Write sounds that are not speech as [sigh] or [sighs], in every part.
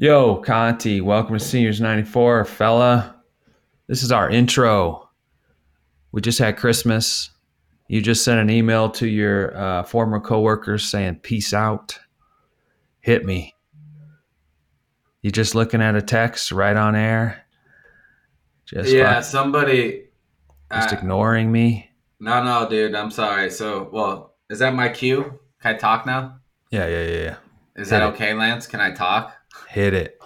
Yo, Conti, welcome to Seniors 94, fella. This is our intro. We just had Christmas. You just sent an email to your uh, former coworkers saying peace out. Hit me. You just looking at a text right on air? Just yeah, fuck- somebody. just uh, ignoring me? no, no, dude. I'm sorry. So, well, is that my cue? Can I talk now? Yeah, yeah, yeah, yeah. Is Hit that it. okay, Lance? Can I talk? Hit it.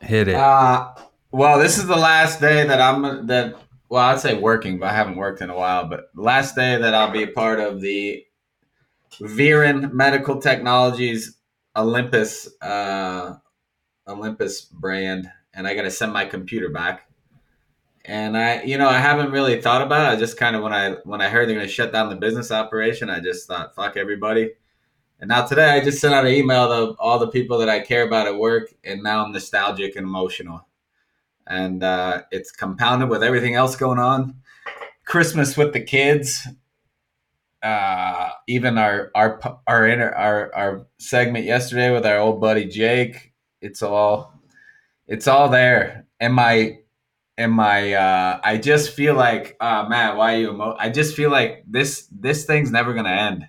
Hit it. Uh, well, this is the last day that I'm that. Well, I'd say working, but I haven't worked in a while. But last day that I'll be a part of the Viren Medical Technologies Olympus uh, Olympus brand, and I got to send my computer back. And I, you know, I haven't really thought about it. I just kind of when I when I heard they're going to shut down the business operation, I just thought, fuck everybody. And now today, I just sent out an email to all the people that I care about at work, and now I'm nostalgic and emotional. And uh, it's compounded with everything else going on. Christmas with the kids, uh, even our our our inter, our our segment yesterday with our old buddy Jake. It's all it's all there. And my and my uh, I just feel like, uh, Matt, why are you? Emo-? I just feel like this this thing's never gonna end.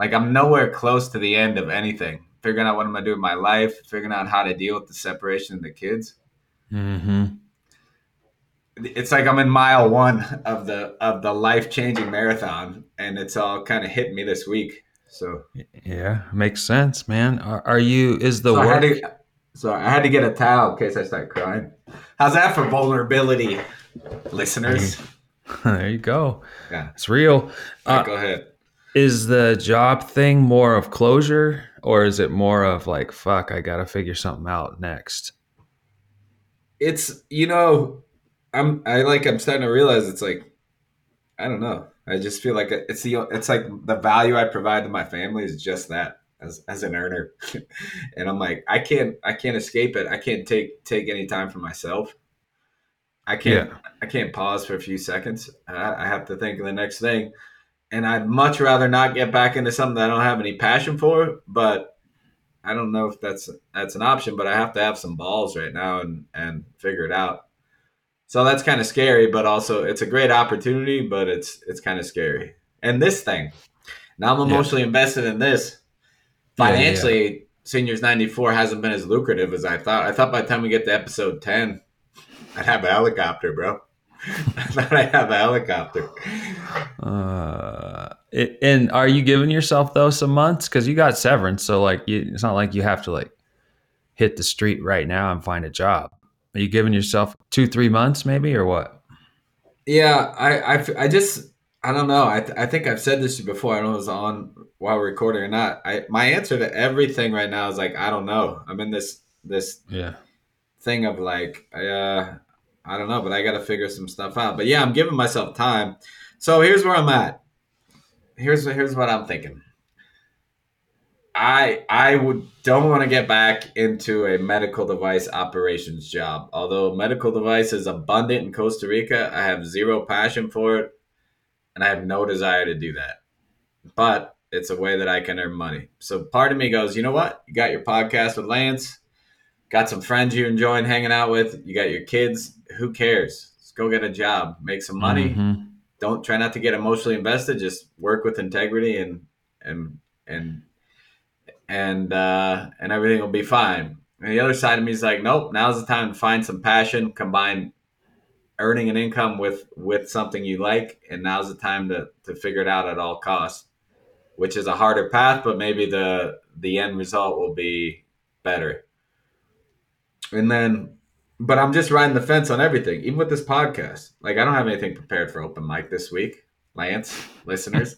Like I'm nowhere close to the end of anything. Figuring out what I'm gonna do with my life, figuring out how to deal with the separation of the kids. mm-hmm. It's like I'm in mile one of the of the life changing marathon, and it's all kind of hit me this week. So, Yeah, makes sense, man. Are, are you, is the so I work, to, so I had to get a towel in case I start crying. How's that for vulnerability, listeners? [laughs] there you go. Yeah, It's real. Right, Uh, go ahead. Is the job thing more of closure or is it more of like, fuck, I got to figure something out next? it's you know i'm i like i'm starting to realize it's like i don't know. I just feel like it's the it's like the value i provide to my family is just that as as an earner. [laughs] And i'm like i can't i can't escape it. I can't take take any time for myself. I can't i can't pause for a few seconds. I, I have to think of the next thing and i'd much rather not get back into something that i don't have any passion for but I don't know if that's that's an option, but I have to have some balls right now and and figure it out. So that's kind of scary, but also it's a great opportunity, but it's it's kind of scary. And this thing, now I'm Yeah. emotionally invested in this. Yeah, yeah, yeah. Financially, Seniors '94 hasn't been as lucrative as I thought. I thought by the time we get to episode 10, I'd have a helicopter, bro. [laughs] I thought I'd have a helicopter. Uh, it, and are you giving yourself though some months? Cause you got severance. So like, you, it's not like you have to like hit the street right now and find a job. Are you giving yourself two, three months maybe or what? Yeah, I, I, I just, I don't know. I, th- I think I've said this before. I don't know if it was on while recording or not. I, my answer to everything right now is like, I don't know. I'm in this, this Yeah. thing of like, uh, I don't know, but I got to figure some stuff out. But yeah, I'm giving myself time. So here's where I'm at. Here's, here's what I'm thinking. I I would don't want to get back into a medical device operations job. Although medical device is abundant in Costa Rica, I have zero passion for it, and I have no desire to do that. But it's a way that I can earn money. So part of me goes, you know what? You got your podcast with Lance, got some friends you're enjoying hanging out with, you got your kids. Who cares? Let's go get a job, make some money. Mhm. don't try not to get emotionally invested. Just work with integrity and and and and uh and everything will be fine. And the other side of me is like nope now's the time to find some passion combine earning an income with with something you like. And now's the time to to figure it out at all costs which is a harder path but maybe the the end result will be better and then but I'm just riding the fence on everything, even with this podcast. Like I don't have anything prepared for open mic this week, Lance, listeners.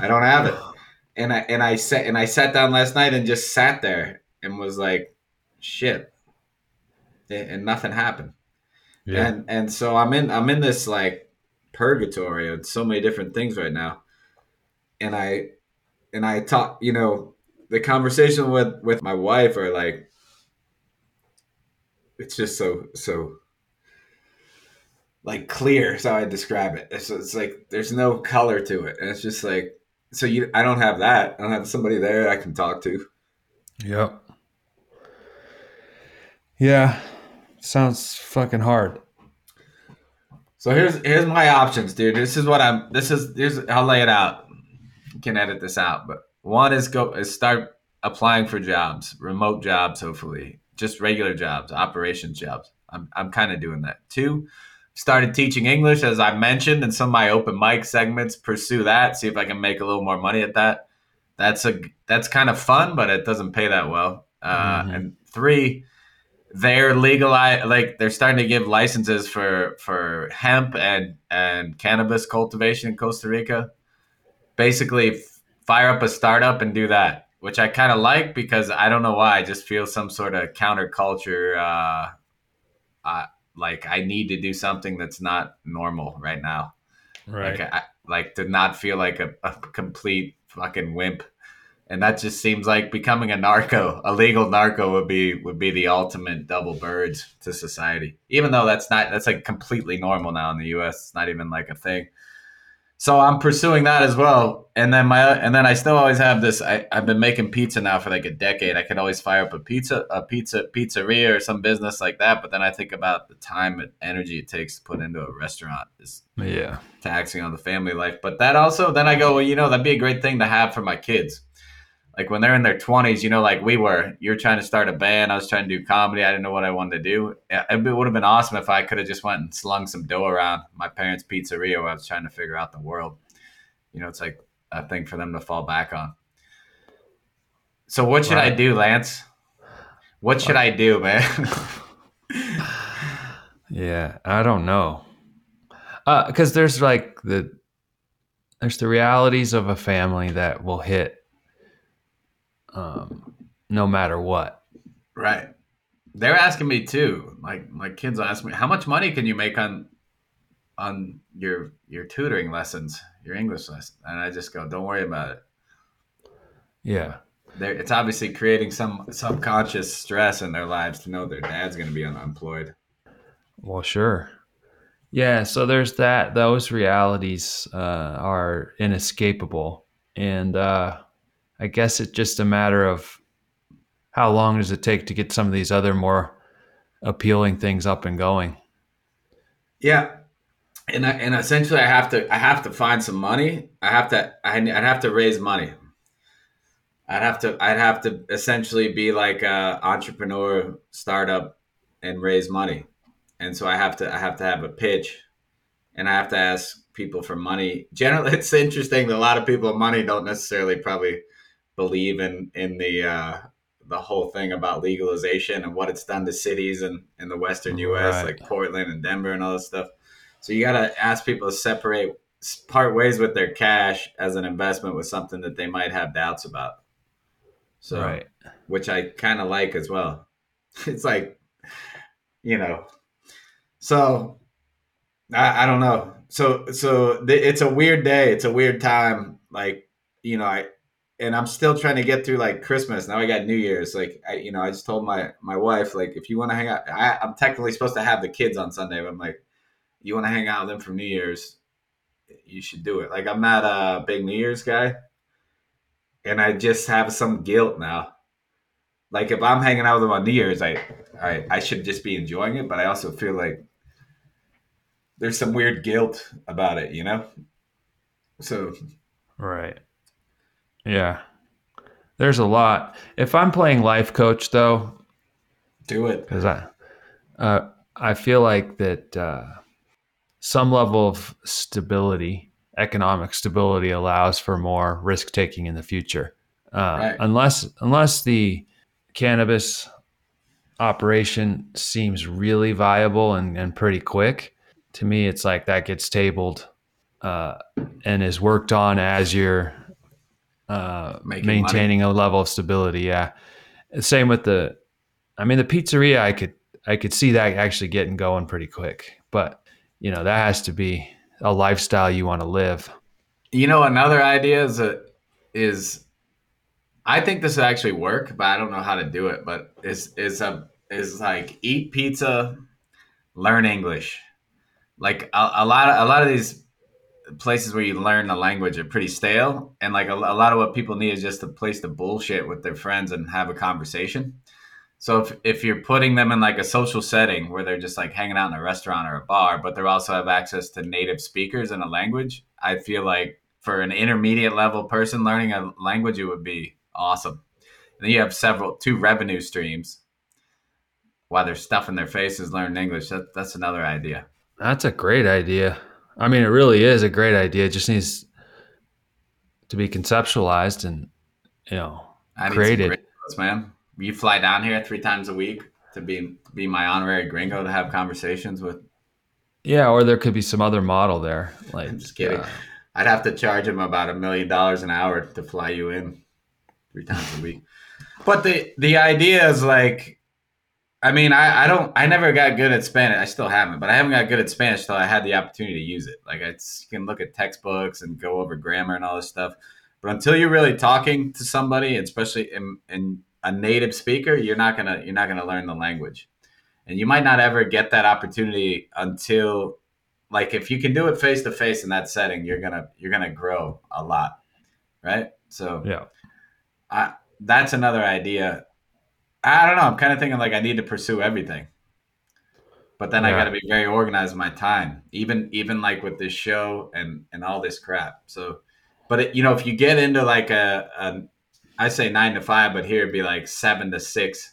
I don't have it. And I and I sat and I sat down last night and just sat there and was like, shit. And nothing happened. Yeah. And and so I'm in I'm in this like purgatory of so many different things right now. And I and I talk, you know, the conversation with with my wife are like it's just so so like clear is how I describe it. It's, it's like there's no color to it, and it's just like so you. I don't have that. I don't have somebody there I can talk to. Yep. Yeah. Sounds fucking hard. So here's here's my options, dude. This is what I'm. This is here's I'll lay it out. You can edit this out, but one is go is start applying for jobs, remote jobs, hopefully, just regular jobs, operations jobs. I'm I'm kind of doing that. Two, started teaching English as I mentioned in some of my open mic segments. Pursue that, see if I can make a little more money at that. That's a that's kind of fun, but it doesn't pay that well. Uh, Mhm. And three, they're legalized like they're starting to give licenses for for hemp and and cannabis cultivation in Costa Rica. Basically, fire up a startup and do that, which I kind of like because I don't know why I just feel some sort of counterculture. Uh, uh, like I need to do something that's not normal right now. Like I, like to not feel like a, a complete fucking wimp. And that just seems like becoming a narco, a legal narco would be would be the ultimate double birds to society. Even though that's not that's like completely normal now in the US. It's not even like a thing. So I'm pursuing that as well. And then my and then I still always have this I, I've been making pizza now for like a decade. I could always fire up a pizza a pizza pizzeria or some business like that. But then I think about the time and energy it takes to put into a restaurant is Yeah. taxing on the family life. But that also, then I go, well, you know, that'd be a great thing to have for my kids. Like when they're in their 20s, you know, like we were, you're trying to start a band. I was trying to do comedy. I didn't know what I wanted to do. It it would have been awesome if I could have just went and slung some dough around my parents' pizzeria where I was trying to figure out the world. You know, it's like a thing for them to fall back on. So what should I do, Lance? What should I do, man? [laughs] Yeah, I don't know. Uh, because there's like the there's the realities of a family that will hit um no matter what. Right. They're asking me too. Like my kids ask me, how much money can you make on on your your tutoring lessons, your English lesson? And I just go, don't worry about it. Yeah. They're, it's obviously creating some subconscious stress in their lives to know their dad's going to be unemployed. Well, sure. Yeah, so there's that. Those realities uh, are inescapable, and uh, I guess it's just a matter of how long does it take to get some of these other more appealing things up and going. Yeah. And I, and essentially I have to I have to find some money. I have to I'd have to raise money. I'd have to I'd have to essentially be like a entrepreneur startup and raise money. And so I have to I have to have a pitch and I have to ask people for money. Generally [laughs] it's interesting that a lot of people money don't necessarily probably believe in in the uh the whole thing about legalization and what it's done to cities and in the western US Right. like Portland and Denver and all this stuff. So you got to ask people to separate part ways with their cash as an investment with something that they might have doubts about. So right. which I kind of like as well. [laughs] It's like, you know, so I, I don't know. So so th- it's a weird day. It's a weird time. Like you know, I and I'm still trying to get through like Christmas. Now I got New Year's. Like I, you know, I just told my my wife like if you want to hang out, I, I'm technically supposed to have the kids on Sunday, but I'm like, you want to hang out with them for New Year's, you should do it. Like I'm not a big New Year's guy, and I just have some guilt now. Like if I'm hanging out with them on New Year's, I I, I should just be enjoying it, but I also feel like there's some weird guilt about it, you know. So Right. Yeah. There's a lot. If I'm playing life coach though, do it. because I, uh, I feel like that uh, some level of stability, economic stability, allows for more risk taking in the future. Uh, Right. Unless unless the cannabis operation seems really viable and, and pretty quick, to me, it's like that gets tabled uh, and is worked on as you're uh, maintaining a level of stability. Yeah. Same with the, I mean, the pizzeria, I could, I could see that actually getting going pretty quick, but you know, that has to be a lifestyle you want to live. You know, another idea is a, is I think this would actually work, but I don't know how to do it. But is is a is like eat pizza, learn English. Like a, a lot of a lot of these places where you learn the language are pretty stale, and like a, a lot of what people need is just a place to bullshit with their friends and have a conversation. So if, if you're putting them in like a social setting where they're just like hanging out in a restaurant or a bar, but they also have access to native speakers in a language, I feel like for an intermediate level person learning a language, it would be awesome. And then you have several two revenue streams while they're stuffing their faces learning English. That, that's another idea. That's a great idea. I mean, it really is a great idea. It just needs to be conceptualized and you know I created. gringos, man. You fly down here three times a week to be be my honorary gringo to have conversations with. Yeah, or there could be some other model there. Like I'm just kidding. uh, I'd have to charge him about a million dollars an hour to fly you in three times a week. But the the idea is like, I mean, I, I don't, I never got good at Spanish. I still haven't, but I haven't got good at Spanish till I had the opportunity to use it. Like, it's, you can look at textbooks and go over grammar and all this stuff, but until you're really talking to somebody, especially in, in a native speaker, you're not gonna you're not gonna learn the language, and you might not ever get that opportunity until like if you can do it face to face in that setting, you're gonna you're gonna grow a lot, right? So yeah. I, that's another idea. I don't know. I'm kind of thinking like I need to pursue everything, but then I got to be very organized with my time, even even like with this show and and all this crap. So, but it, you know, if you get into like a, a I say nine to five, but here it'd be like seven to six,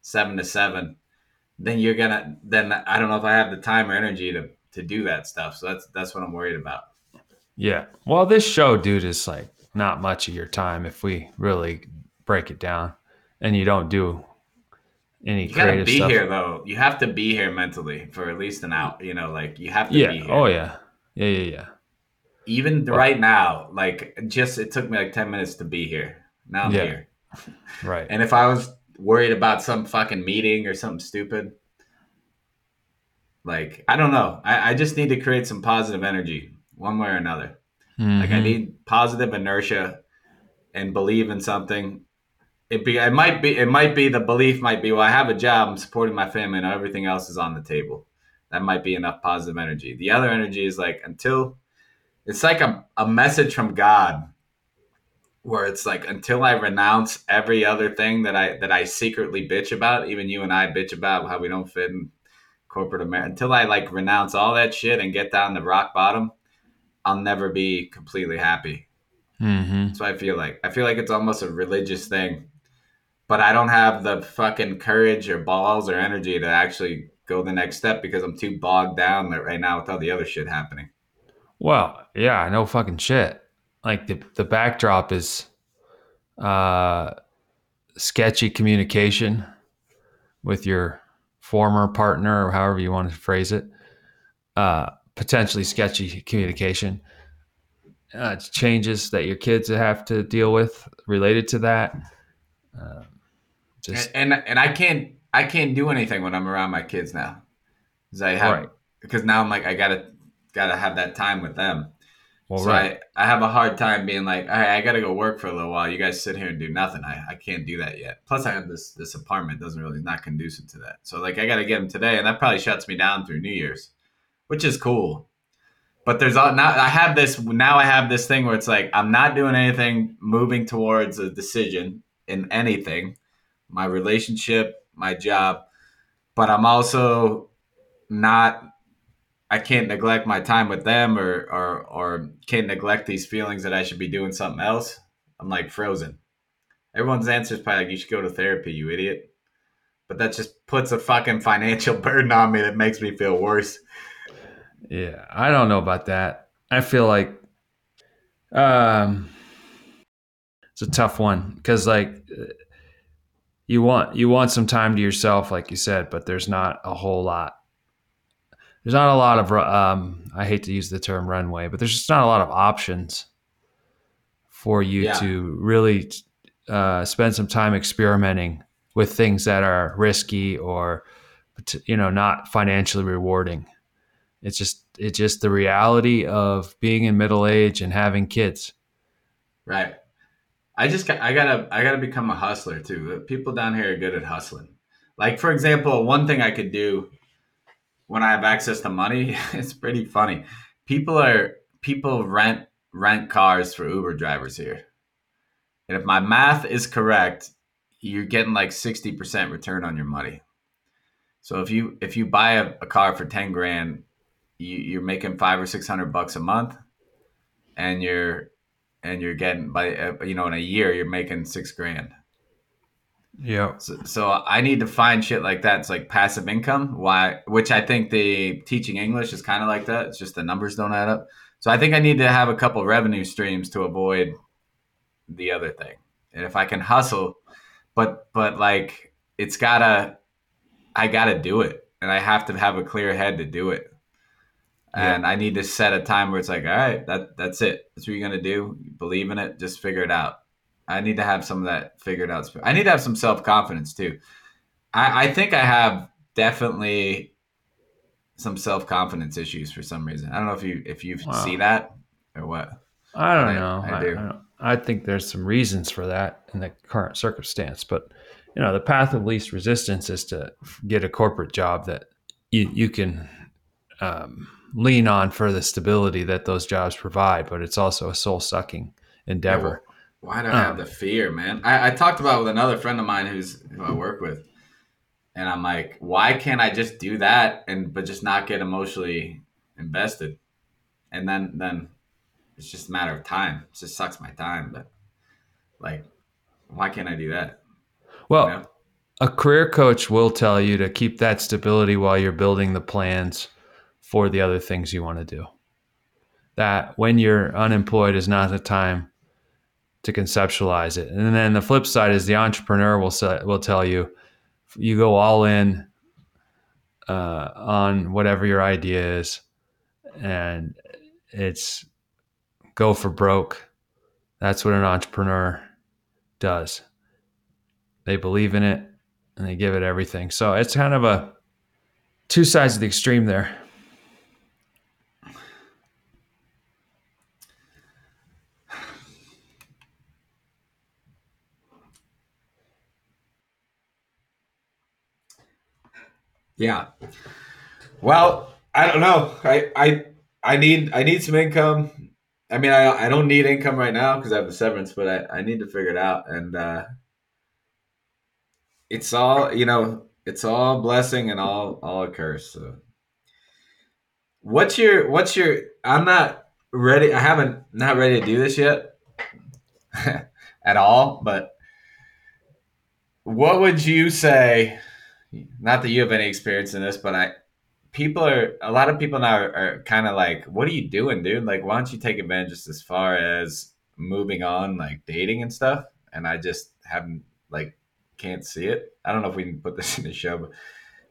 seven to seven. Then you're gonna. Then I don't know if I have the time or energy to to do that stuff. So that's that's what I'm worried about. Yeah. Well, this show, dude, is like not much of your time if we really break it down, and you don't do any You gotta be stuff. here though. You have to be here mentally for at least an hour. You know, like you have to Yeah. be here. Oh yeah. Yeah. Yeah. Yeah. Even Well- right now, like just it took me like ten minutes to be here. Now I'm Yeah. here. [laughs] Right. And if I was worried about some fucking meeting or something stupid, like I don't know. I, I just need to create some positive energy one way or another. Like I Mhm. need positive inertia and believe in something. It be it might be it might be the belief might be well I have a job I'm supporting my family and everything else is on the table. That might be enough positive energy. The other energy is like until it's like a, a message from God where it's like until I renounce every other thing that I that I secretly bitch about, even you and I bitch about how we don't fit in corporate America. Until I like renounce all that shit and get down to rock bottom, I'll never be completely happy. Mhm. That's what I feel like. I feel like it's almost a religious thing, but I don't have the fucking courage or balls or energy to actually go the next step because I'm too bogged down right now with all the other shit happening. Well, yeah, no fucking shit. Like the the backdrop is uh sketchy communication with your former partner or however you want to phrase it. Uh potentially sketchy communication. Uh, changes that your kids have to deal with related to that. Uh, just and, and and I can't I can't do anything when I'm around my kids now, because I have Right. because now I'm like I gotta gotta have that time with them. well, so right. I, I have a hard time being like, all right, I gotta go work for a little while. You guys sit here and do nothing. I, I can't do that yet. Plus, I have this this apartment doesn't really not conducive to that. So like I gotta get them today, and that probably shuts me down through New Year's, which is cool. But there's all now I have this now I have this thing where it's like I'm not doing anything moving towards a decision in anything, my relationship, my job, but I'm also not I can't neglect my time with them or or or can't neglect these feelings that I should be doing something else. I'm like frozen. Everyone's answer is probably like you should go to therapy, you idiot. But that just puts a fucking financial [laughs] burden on me that makes me feel worse. Yeah, I don't know about that. I feel like um it's a tough one cuz like you want you want some time to yourself like you said, but there's not a whole lot. There's not a lot of um I hate to use the term runway, but there's just not a lot of options for you Yeah. to really uh spend some time experimenting with things that are risky or you know not financially rewarding it's just it's just the reality of being in middle age and having kids Right. I just got, I gotta I gotta become a hustler too. People down here are good at hustling. Like for example, one thing I could do when I have access to money, [laughs] it's pretty funny. People are people rent rent cars for Uber drivers here. And if my math is correct, you're getting like 60% return on your money. So if you if you buy a, a car for 10 grand, you, you're making five or six hundred bucks a month, and you're and you're getting by uh, you know in a year you're making six grand. Yeah. So, so I need to find shit like that. It's like passive income. Why? Which I think the teaching English is kind of like that. It's just the numbers don't add up. So I think I need to have a couple revenue streams to avoid the other thing. And if I can hustle, but but like it's gotta, I gotta do it, and I have to have a clear head to do it. And I need to set a time where it's like, all right, that that's it. That's what you're gonna do. Believe in it. Just figure it out. I need to have some of that figured out. I need to have some self confidence too. I, I think I have definitely some self confidence issues for some reason. I don't know if you if you Wow. see that or what. I don't I- know. I I, do. I, don't- I think there's some reasons for that in the current circumstance, but you know, the path of least resistance is to get a corporate job that you you can um, lean on for the stability that those jobs provide, but it's also a soul sucking endeavor. Why do I have Um, the fear, man? I, I talked about it with another friend of mine who's who I work with, and I'm like, why can't I just do that and but just not get emotionally invested, and then then it's just a matter of time. It just sucks my time, but like, why can't I do that? Well, You know? a career coach will tell you to keep that stability while you're building the plans for the other things you want to do. That when you're unemployed is not the time to conceptualize it. And then the flip side is the entrepreneur will say, will tell you you go all in uh, on whatever your idea is, and it's go for broke. That's what an entrepreneur does. They believe in it and they give it everything. So it's kind of a two sides of the extreme there. Yeah. Well, I don't know. I I I need I need some income. I mean, I I don't need income right now because I have the severance, but I I need to figure it out. And uh, it's all you know. It's all blessing and all all a curse. So, what's your what's your? I'm not ready. I haven't not ready to do this yet [laughs] at all. But what would you say? Not that you have any experience in this, but I people are a lot of people now are, are kind of like, "What are you doing, dude? Like, why don't you take advantage just as far as moving on, like dating and stuff?" And I just haven't like can't see it. I don't know if we can put [laughs] this in the show, but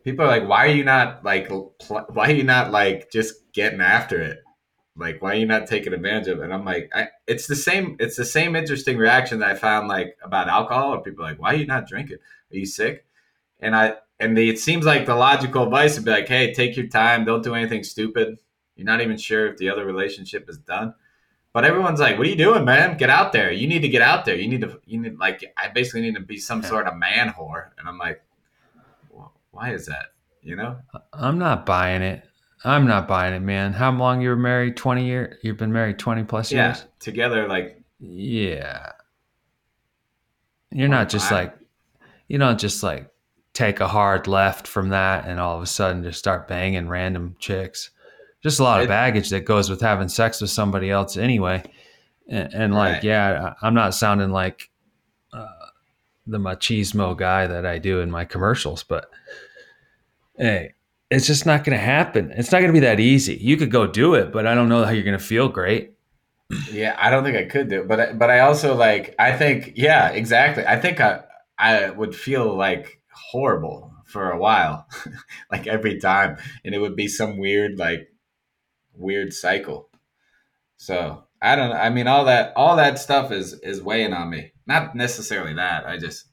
people are like, "Why are you not like? Pl- why are you not like just getting after it? Like, why are you not taking advantage of it?" And I'm like, I, it's the same. It's the same interesting reaction that I found like about alcohol. Or people are like, "Why are you not drinking? Are you sick?" And I and the, it seems like the logical advice would be like, "Hey, take your time. Don't do anything stupid. You're not even sure if the other relationship is done." But everyone's like, "What are you doing, man? Get out there. You need to get out there. You need to. You need like. I basically need to be some sort of man whore." And I'm like, well, "Why is that? You know?" I'm not buying it. I'm not buying it, man. How long you were married? 20 years? You've been married 20 plus years? Yeah. Together, like, Yeah. You're not just Wow. like, you don't just like take a hard left from that and all of a sudden just start banging random chicks. Just a lot of baggage that goes with having sex with somebody else anyway. And, and like, Right. yeah, I'm not sounding like uh, the machismo guy that I do in my commercials, but hey, it's just not going to happen. It's not going to be that easy. You could go do it, but I don't know how you're going to feel great. yeah, I don't think I could do it, but I- but I also like. I think, yeah, exactly. I think I I would feel like horrible for a while, [laughs] like every time, and it would be some weird like weird cycle. So I don't know. I mean, all that all that stuff is is weighing on me. Not necessarily that. I just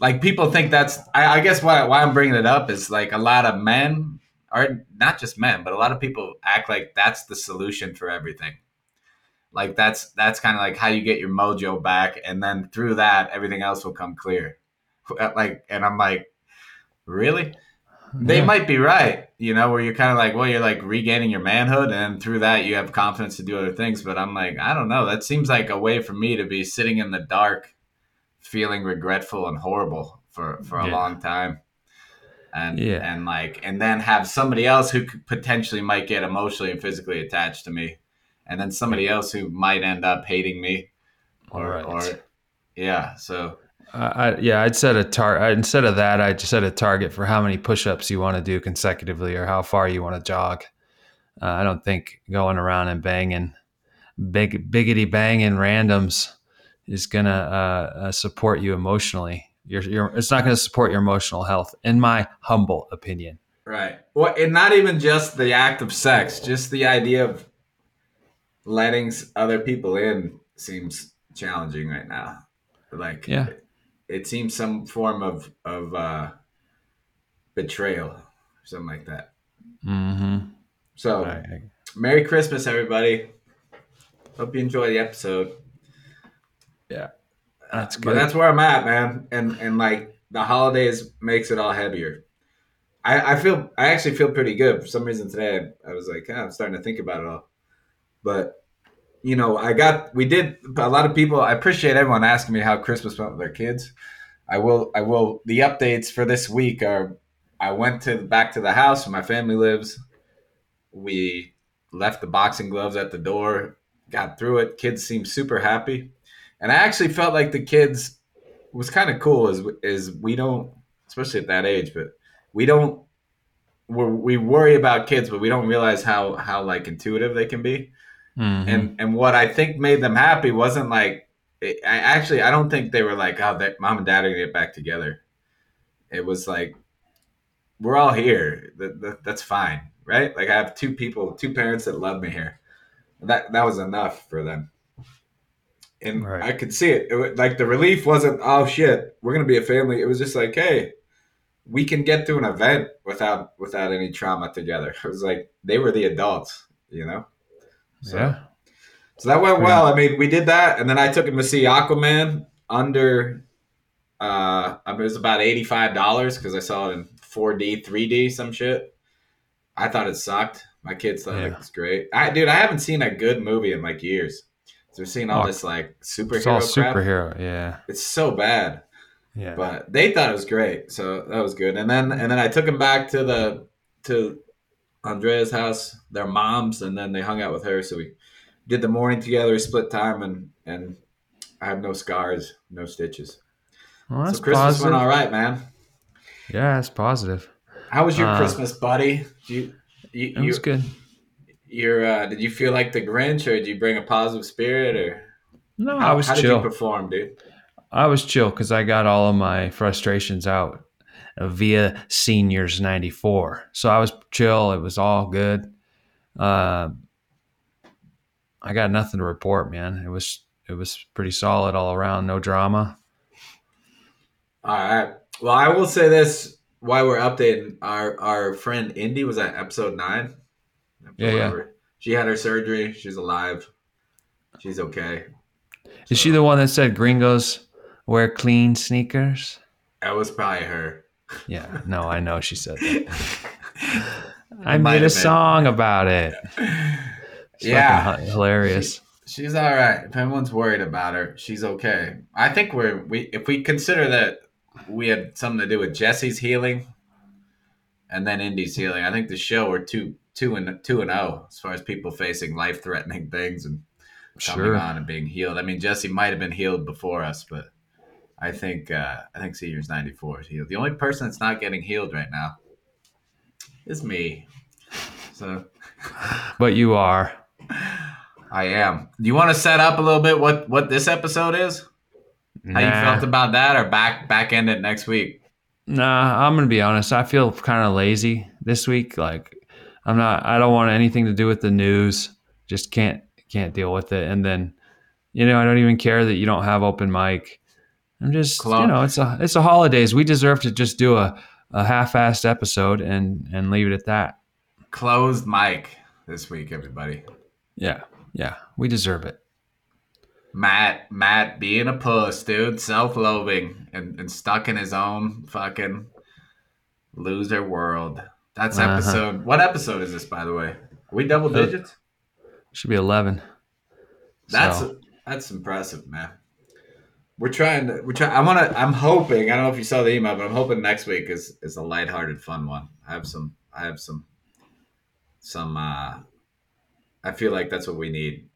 like people think that's. I, I guess why why I'm bringing it up is like a lot of men, are not just men, but a lot of people act like that's the solution for everything. Like that's that's kind of like how you get your mojo back, and then through that, everything else will come clear. Like, and I'm like, really? They Yeah. might be right, you know, where you're kind of like, well, you're like regaining your manhood, and through that, you have confidence to do other things. But I'm like, I don't know. That seems like a way for me to be sitting in the dark feeling regretful and horrible for for a Yeah. long time. And Yeah. and like and then have somebody else who could potentially might get emotionally and physically attached to me. And then somebody else who might end up hating me or Right. or yeah, so I, yeah, I'd set a tar. Instead of that, I'd set a target for how many push-ups you want to do consecutively, or how far you want to jog. Uh, I don't think going around and banging, big biggity banging randoms is gonna uh, uh, support you emotionally. You're, you're, it's not going to support your emotional health, in my humble opinion. Right. Well, and not even just the act of sex, just the idea of letting other people in seems challenging right now. Like, Yeah. It seems some form of of uh, betrayal, something like that. Mm-hmm. So, Merry Christmas, everybody. Hope you enjoy the episode. Yeah, that's But good. that's where I'm at, man. And and like the holidays makes it all heavier. I, I feel I actually feel pretty good. For some reason today I, I was like, "Ah, I'm starting to think about it all. But you know, I got we did a lot of people I appreciate everyone asking me how Christmas went with their kids. I will I will the updates for this week are I went to back to the house where my family lives. We left the boxing gloves at the door, got through it. Kids seemed super happy. And I actually felt like the kids was kind of cool is is we don't especially at that age, but we don't we're, we worry about kids, but we don't realize how how like intuitive they can be. Mhm. And and what I think made them happy wasn't like I actually I don't think they were like oh that mom and dad are gonna get back together. It was like we're all here. That, that, that's fine, right? Like I have two people, two parents that love me here. That that was enough for them. And Right. I could see it. it. Like the relief wasn't, oh shit, we're gonna be a family. It was just like, hey, we can get through an event without without any trauma together. [laughs] It was like they were the adults, you know. So, yeah. so that went well. I mean, we did that, and then I took him to see Aquaman under. Uh, I mean, it was about eighty five dollars because I saw it in four D, three D, some shit. I thought it sucked. My kids thought it was great. I, dude, I haven't seen a good movie in like years. So we're seeing all Oh, this like It's superhero all crap. superhero. Yeah. It's so bad Yeah. but they thought it was great, so that was good. And then and then I took him back to the to Andrea's house, their moms, and then they hung out with her. So we did the morning together, split time, and and I have no scars, no stitches. well, that's so Christmas positive. went all right, man. Yeah, that's positive. How was your Uh, Christmas, buddy? You you, It you was good. you're uh, did you feel like the Grinch, or did you bring a positive spirit, or No, how, I was chill. how did you perform, dude? I was chill because I got all of my frustrations out via Seniors '94. So I was chill. It was all good. Uh, I got nothing to report, man. It was it was pretty solid all around. No drama. All right. Well, I will say this while we're updating our our friend Indy was at episode nine. Yeah, yeah. She had her surgery. She's alive. She's okay. Is she the one that said gringos wear clean sneakers? That was probably her. Yeah, no, I know she said that. [laughs] I made a song about it. It's Yeah. hilarious. She's all right. If anyone's worried about her, she's okay. I think we're we if we consider that we had something to do with Jesse's healing and then Indy's healing. I think the show we're two two and two and oh as far as people facing life threatening things and coming Sure. on and being healed. I mean, Jesse might have been healed before us, but I think uh, I think Seniors '94 is healed. The only person that's not getting healed right now is me. So But you are. I am. Do you want to set up a little bit what what this episode is? How you felt about that, or back back end it next week? Nah, I'm gonna be honest. I feel kind of lazy this week. Like, I'm not. I don't want anything to do with the news. Just can't can't deal with it. And then, you know, I don't even care that you don't have open mic. I'm just, Clo- you know, it's a it's a holidays. We deserve to just do a a half-assed episode and and leave it at that. Closed mic this week, everybody. Yeah, yeah, we deserve it. Matt, Matt being a puss, dude, self-loathing and, and stuck in his own fucking loser world. That's Uh-huh. episode. What episode is this, by the way? Are we double Uh, digits? Should be 11. That's So, that's impressive, man. We're trying to we're trying. I want to. I'm hoping. I don't know if you saw the email, but I'm hoping next week is is a lighthearted, fun one. I have some. I have some. Some. uh I feel like that's what we need.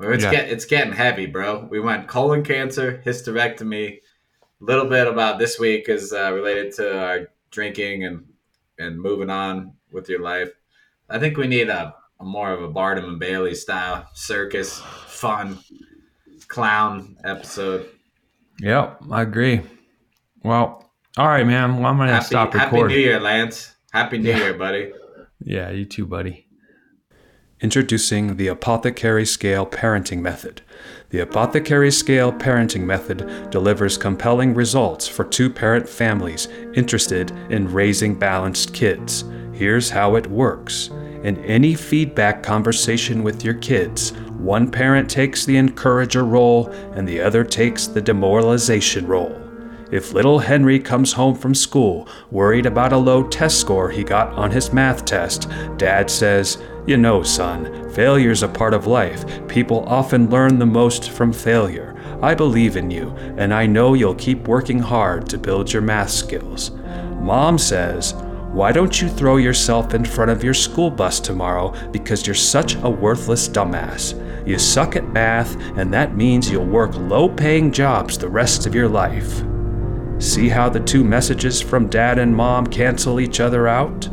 It's Yeah. get it's getting heavy, bro. We went colon cancer, hysterectomy. A little bit about this week is uh, related to our drinking and and moving on with your life. I think we need a, a more of a Barnum and Bailey style circus, fun, clown episode. Yep, I agree. Well, all right, man. Well, I'm gonna Happy, stop Happy. New Year, Lance. Happy New Yeah. Year, buddy. Yeah, you too, buddy. Introducing the Apothecary Scale Parenting Method. The Apothecary Scale Parenting Method delivers compelling results for two parent families interested in raising balanced kids. Here's how it works. In any feedback conversation with your kids, one parent takes the encourager role and the other takes the demoralization role. If little Henry comes home from school worried about a low test score he got on his math test, Dad says, You know, son, failure's a part of life. People often learn the most from failure. I believe in you, and I know you'll keep working hard to build your math skills. Mom says, why don't you throw yourself in front of your school bus tomorrow because you're such a worthless dumbass? You suck at math, and that means you'll work low paying jobs the rest of your life. See how the two messages from dad and mom cancel each other out?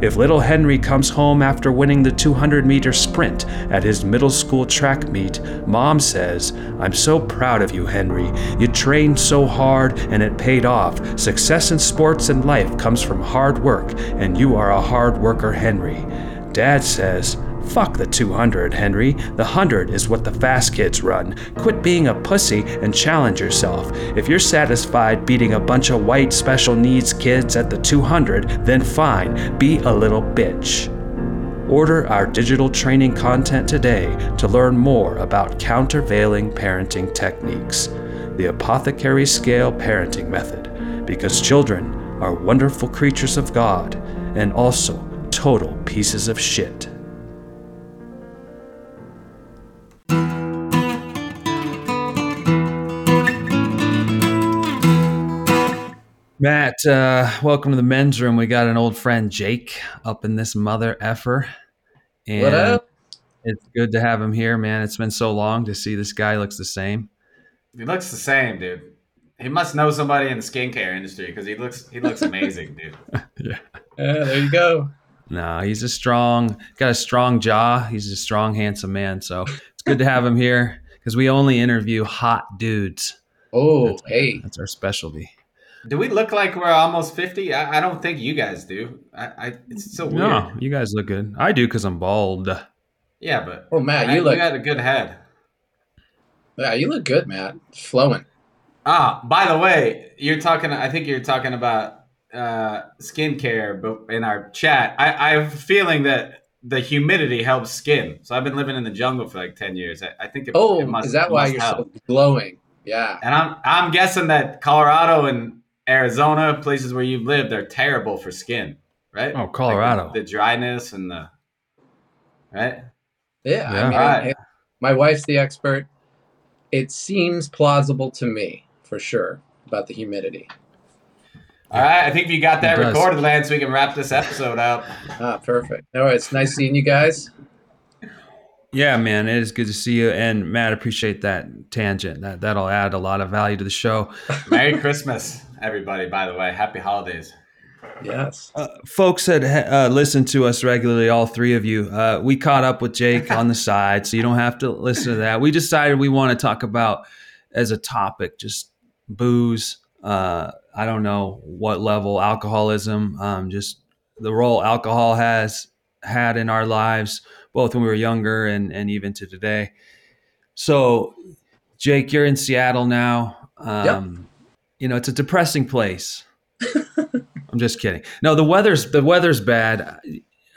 If little Henry comes home after winning the 200 meter sprint at his middle school track meet, mom says, I'm so proud of you, Henry. You trained so hard and it paid off. Success in sports and life comes from hard work, and you are a hard worker, Henry. Dad says, Fuck the 200, Henry. The 100 is what the fast kids run. Quit being a pussy and challenge yourself. If you're satisfied beating a bunch of white special needs kids at the 200, then fine, be a little bitch. Order our digital training content today to learn more about countervailing parenting techniques. The Apothecary Scale Parenting Method, because children are wonderful creatures of God and also total pieces of shit. Matt, uh, welcome to the men's room. We got an old friend Jake up in this mother effer. And What up? It's good to have him here, man. It's been so long to see this guy looks the same. He looks the same, dude. He must know somebody in the skincare industry because he looks he looks amazing, dude. [laughs] Yeah, there you go. No, he's a strong, got a strong jaw. He's a strong, handsome man. So it's good to have him here because we only interview hot dudes. Oh, hey. That's our specialty. Do we look like we're almost fifty? I, I don't think you guys do. I, I it's so weird. No, you guys look good. I do because I'm bald. Yeah, but Oh, Matt, I- you look. got a good head. Yeah, you look good, Matt. Flowing. Ah, by the way, you're talking. I think you're talking about uh, skincare, but in our chat, I, I have a feeling that the humidity helps skin. So I've been living in the jungle for like ten years. I, I think. It, Oh, it must, is that it why you're help. so glowing? Yeah. And I'm I'm guessing that Colorado and Arizona, places where you've lived, are terrible for skin, right? Oh, Colorado. Like the, the dryness and the right. Yeah. Yeah. I mean, Alright. hey, my wife's the expert. It seems plausible to me, for sure, about the humidity. All right, I think if you got that recorded, Lance, we can wrap this episode up. Ah, perfect. All right. It's nice seeing you guys. Yeah, man, it is good to see you. And Matt, appreciate that tangent. That that'll add a lot of value to the show. Merry Christmas, everybody. By the way, happy holidays. Yes. Uh, folks that uh, listen to us regularly, all three of you, uh, we caught up with Jake [laughs] on the side, so you don't have to listen to that. We decided we want to talk about as a topic just booze. Uh, I don't know what level alcoholism, um, just the role alcohol has had in our lives, both when we were younger and and even to today. So, Jake, you're in Seattle now. Um, You know, it's a depressing place. [laughs] I'm just kidding. No, the weather's the weather's bad.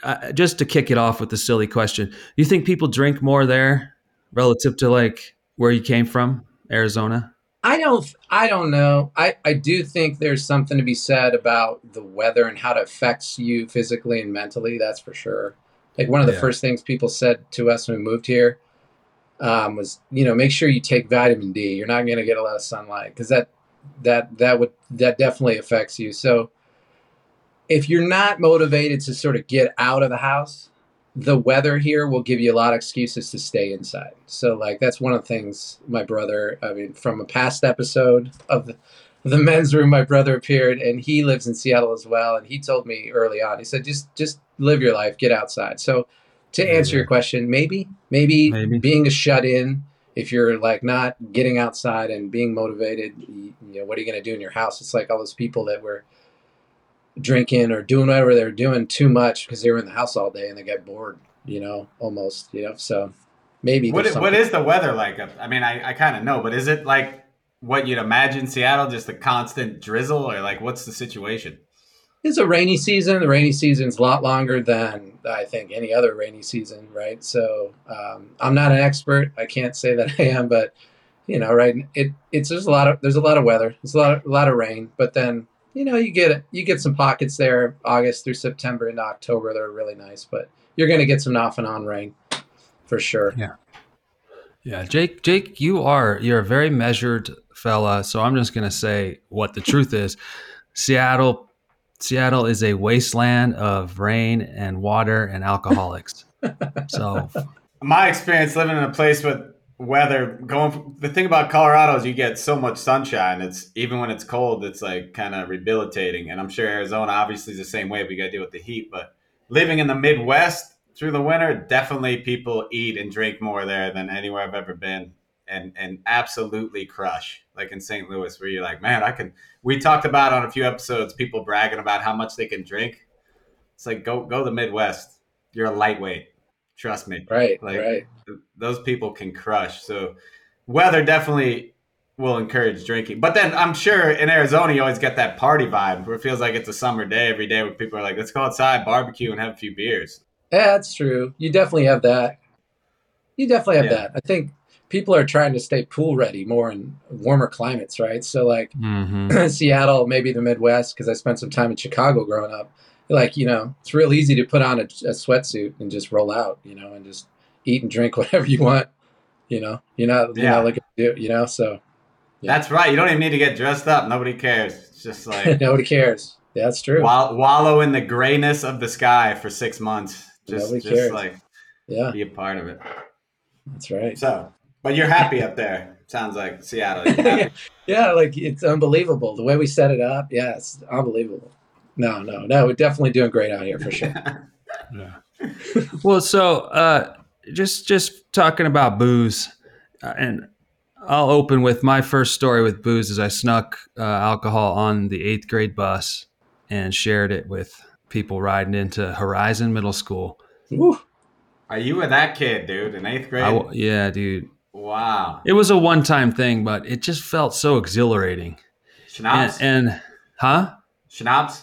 Uh, just to kick it off with the silly question, do you think people drink more there relative to like where you came from, Arizona? I don't I don't know. I, I do think there's something to be said about the weather and how it affects you physically and mentally, that's for sure. Like one of the Yeah. first things people said to us when we moved here, um, was you know make sure you take vitamin D. You're not going to get a lot of sunlight because that that that would that definitely affects you. So if you're not motivated to sort of get out of the house, the weather here will give you a lot of excuses to stay inside. So like that's one of the things my brother, I mean, from a past episode of the, the men's room, my brother appeared and he lives in Seattle as well. And he told me early on, he said, just, just live your life, get outside. So to answer your question, maybe, maybe, Maybe. being a shut in, if you're like not getting outside and being motivated, you, know, what are you going to do in your house? It's like all those people that were drinking or doing whatever they're doing too much because they were in the house all day and they get bored, you know, almost, you know. So maybe What is, what is the weather like? I mean, I, I kind of know, but is it like what you'd imagine Seattle, just a constant drizzle, or like what's the situation? It's a rainy season. The rainy season's a lot longer than I think any other rainy season, right? So um, I'm not an expert. I can't say that [laughs] I am, but you know, right? It it's there's a lot of there's a lot of weather. There's a lot of, a lot of rain, but then you know you get you get some pockets there August through September into October They're really nice, but you're going to get some off and on rain for sure. Yeah. Yeah, Jake, Jake, you are you're a very measured fella. So I'm just gonna say what the truth is. Seattle, Seattle is a wasteland of rain and water and alcoholics. [laughs] so My experience living in a place with weather going the thing about Colorado is you get so much sunshine. It's even when it's cold it's like kind of rehabilitating. And I'm sure Arizona obviously is the same way we got to deal with the heat. But living in the Midwest through the winter definitely people eat and drink more there than anywhere I've ever been and and absolutely crush like in St. Louis where you're like man I can we talked about on a few episodes people bragging about how much they can drink it's like go go to the Midwest you're a lightweight trust me Right, Like- right. th- those people can crush. So weather definitely will encourage drinking. But then I'm sure in Arizona you always get that party vibe where it feels like it's a summer day every day where people are like, let's go outside, barbecue, and have a few beers. Yeah, that's true. You definitely have that. You definitely have Yeah. that. I think people are trying to stay pool ready more in warmer climates, right? So like mhm. [clears throat] Seattle, maybe the Midwest, because I spent some time in Chicago growing up. Like, you know, it's real easy to put on a, a sweatsuit and just roll out, you know, and just eat and drink [laughs] whatever you want. You know, you're not, you're Yeah. not looking to do, you know, so Yeah. That's right. You don't even need to get dressed up. Nobody cares. It's just like [laughs] nobody cares. Yeah, that's true. wall- wallow in the grayness of the sky for six months. Just, Nobody just cares. like Yeah, be a part of it. that's right. So, but you're happy up there. Sounds like Seattle. You're [laughs] yeah, like it's unbelievable the way we set it up. Yeah, it's unbelievable. No, no, no, we're definitely doing great out here for sure. [laughs] Yeah. well, so uh, just just talking about booze, uh, and I'll open with my first story with booze. Is I snuck uh, alcohol on the eighth grade bus and shared it with people riding into Horizon Middle School. Woo. Are you with that kid, dude, in eighth grade? I w yeah, dude, wow. it was a one time thing, but it just felt so exhilarating. And, Schnapps? and huh? Schnapps?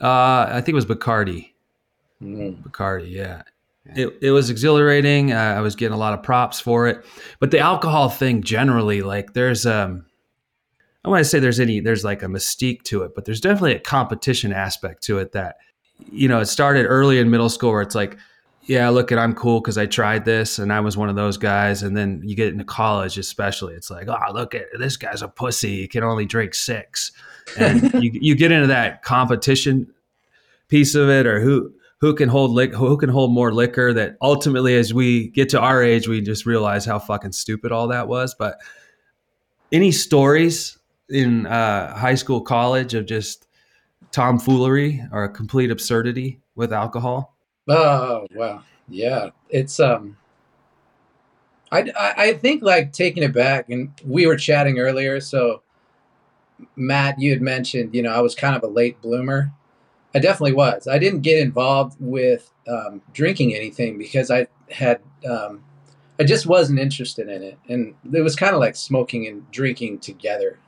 Uh, I think it was Bacardi. Mm. Bacardi, yeah. It, it was exhilarating. Uh, I was getting a lot of props for it, but the alcohol thing generally, like there's um, I want to say there's any there's like a mystique to it, but there's definitely a competition aspect to it that you know it started early in middle school where it's like, yeah, look at I'm cool because I tried this and I was one of those guys, and then you get into college especially, it's like, oh look at this guy's a pussy, he can only drink six, and [laughs] you you get into that competition piece of it or who who can hold lic- who can hold more liquor that ultimately as we get to our age we just realize how fucking stupid all that was. But any stories in uh, high school college of just tomfoolery or a complete absurdity with alcohol Oh wow, yeah. It's um, I, I I think like taking it back, and we were chatting earlier. So, Matt, you had mentioned, you know, I was kind of a late bloomer. I definitely was. I didn't get involved with um, drinking anything because I had um, I just wasn't interested in it, and it was kind of like smoking and drinking together.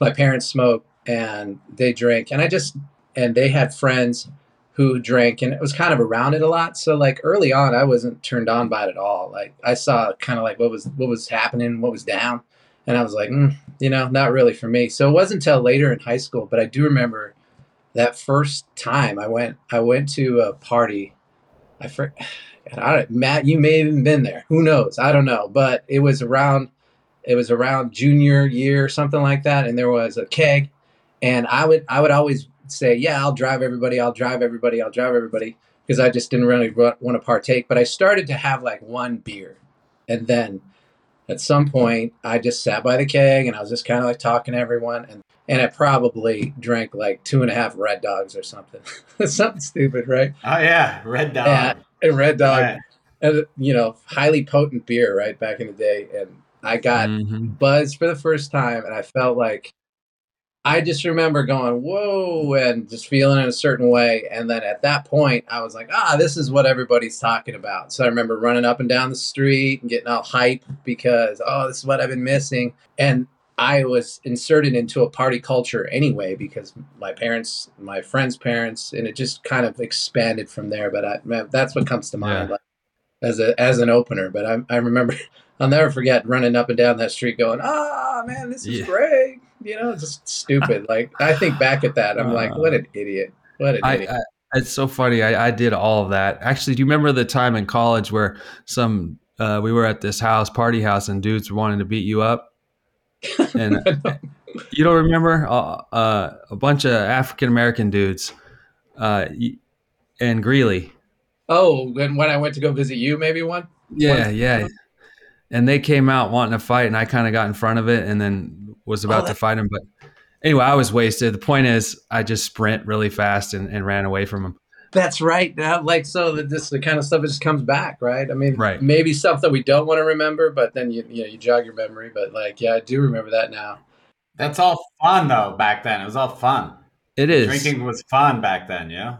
My parents smoked and they drank, and I just and they had friends who drank and it was kind of around it a lot so like early on i wasn't turned on by it at all like i saw kind of like what was what was happening what was down and i was like mm, you know not really for me so it wasn't until later in high school but i do remember that first time i went i went to a party i for, [sighs] I, Matt, you may have even been there. Who knows? I don't know. But it was around it was around junior year, something like that, and there was a keg, and I would I would always say, yeah, I'll drive everybody, I'll drive everybody, I'll drive everybody, because I just didn't really want to partake. But I started to have like one beer, and then at some point I just sat by the keg and I was just kind of like talking to everyone, and and I probably drank like two and a half Red Dogs or something, [laughs] something stupid, right? Oh yeah, Red Dog. Yeah, and Red Dog, Right. and, you know, highly potent beer, right? Back in the day, and I got Mhm. buzzed for the first time, and I felt like I just remember going, "Whoa!" and just feeling in a certain way. And then at that point, I was like, "Ah, this is what everybody's talking about." So I remember running up and down the street and getting all hype because, "Oh, this is what I've been missing." And I was inserted into a party culture anyway because my parents, my friends' parents, and it just kind of expanded from there. But I, man, that's what comes to mind Yeah. like, as a as an opener. But I, I remember, [laughs] I'll never forget running up and down that street, going, "Ah, man, this is Yeah. great!" You know, just stupid. like I think back at that, I'm like, Uh, "What an idiot! What an I, idiot!" I, it's so funny. I, I did all of that. Actually, do you remember the time in college where some uh, we were at this house, party house, and dudes were wanting to beat you up? [laughs] And you don't remember uh, uh, a bunch of African American dudes uh, and Greeley. oh, when when I went to go visit you, maybe one. Yeah, yeah. And they came out wanting to fight, and I kind of got in front of it, and then was oh, about to that- fight him. But anyway, I was wasted. The point is, I just sprint really fast and, and ran away from him. That's right. Now, like so, that this the kind of stuff that just comes back, right? I mean, Right. maybe stuff that we don't want to remember, but then you you know you jog your memory. But like, yeah, I do remember that now. That's all fun though. Back then, it was all fun. It is Drinking was fun back then. Yeah.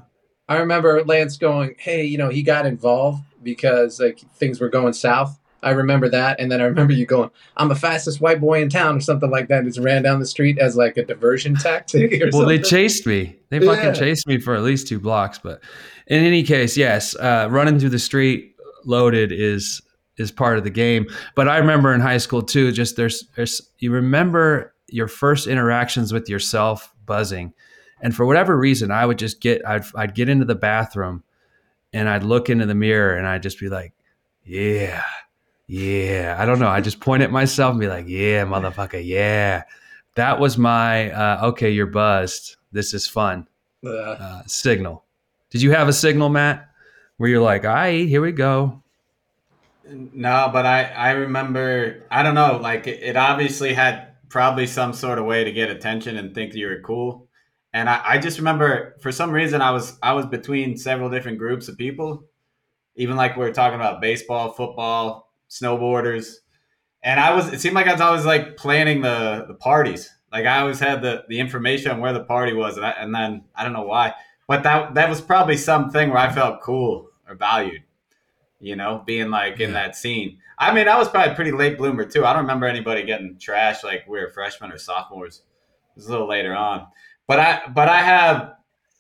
I remember Lance going, "Hey, you know, he got involved because like things were going south." I remember that, and then I remember you going, "I'm the fastest white boy in town" or something like that. And Just ran down the street as like a diversion [laughs] tactic. Or well, they chased me. They fucking Yeah. chased me for at least two blocks. But in any case, yes, uh, running through the street loaded is is part of the game. But I remember in high school too. Just there's there's you remember your first interactions with yourself buzzing, and for whatever reason, I would just get I'd I'd get into the bathroom, and I'd look into the mirror, and I'd just be like, yeah. Yeah, I don't know. I just point at myself and be like, "Yeah, motherfucker, yeah." That was my uh, okay. You're buzzed. This is fun. Uh, signal. Did you have a signal, Matt, where you're like, "All right, here we go." No, but I I remember I don't know like it, it obviously had probably some sort of way to get attention and think you were cool, and I, I just remember for some reason I was I was between several different groups of people, even like we were talking about baseball, football, snowboarders, and I was it seemed like I was always like planning the the parties. Like I always had the the information on where the party was, and, I, and then I don't know why, but that that was probably something where I felt cool or valued you know, being like in Yeah. that scene. I mean, I was probably a pretty late bloomer too. I don't remember anybody getting trashed like we were freshmen or sophomores. It was a little later on. But I but I have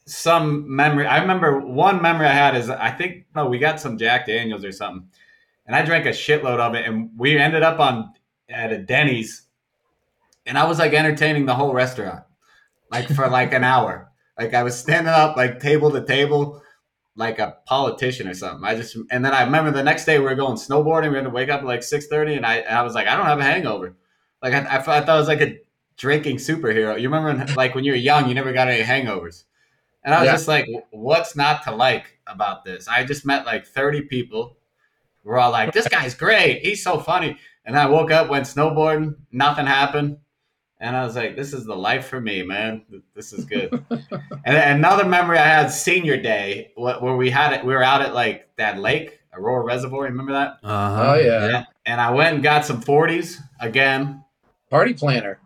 some memory. I remember one memory I had is I think no, we got some Jack Daniels or something. And I drank a shitload of it and we ended up on at a Denny's and I was like entertaining the whole restaurant. Like for like an hour. Like I was standing up like table to table like a politician or something. I just and then I remember the next day we were going snowboarding. We had to wake up at like six thirty, and I and I was like, I don't have a hangover. Like I, I, thought- I thought I was like a drinking superhero. You remember like when you were young, you never got any hangovers, and I was Yeah. just like, what's not to like about this? I just met like thirty people. We're all like, this guy's great. He's so funny. And I woke up, went snowboarding, nothing happened. And I was like, this is the life for me, man. This is good. [laughs] and another memory I had senior day where we had it, we were out at like that lake, Aurora Reservoir. Remember that? Uh-huh. Oh, yeah. And I went and got some 40s again. party planner.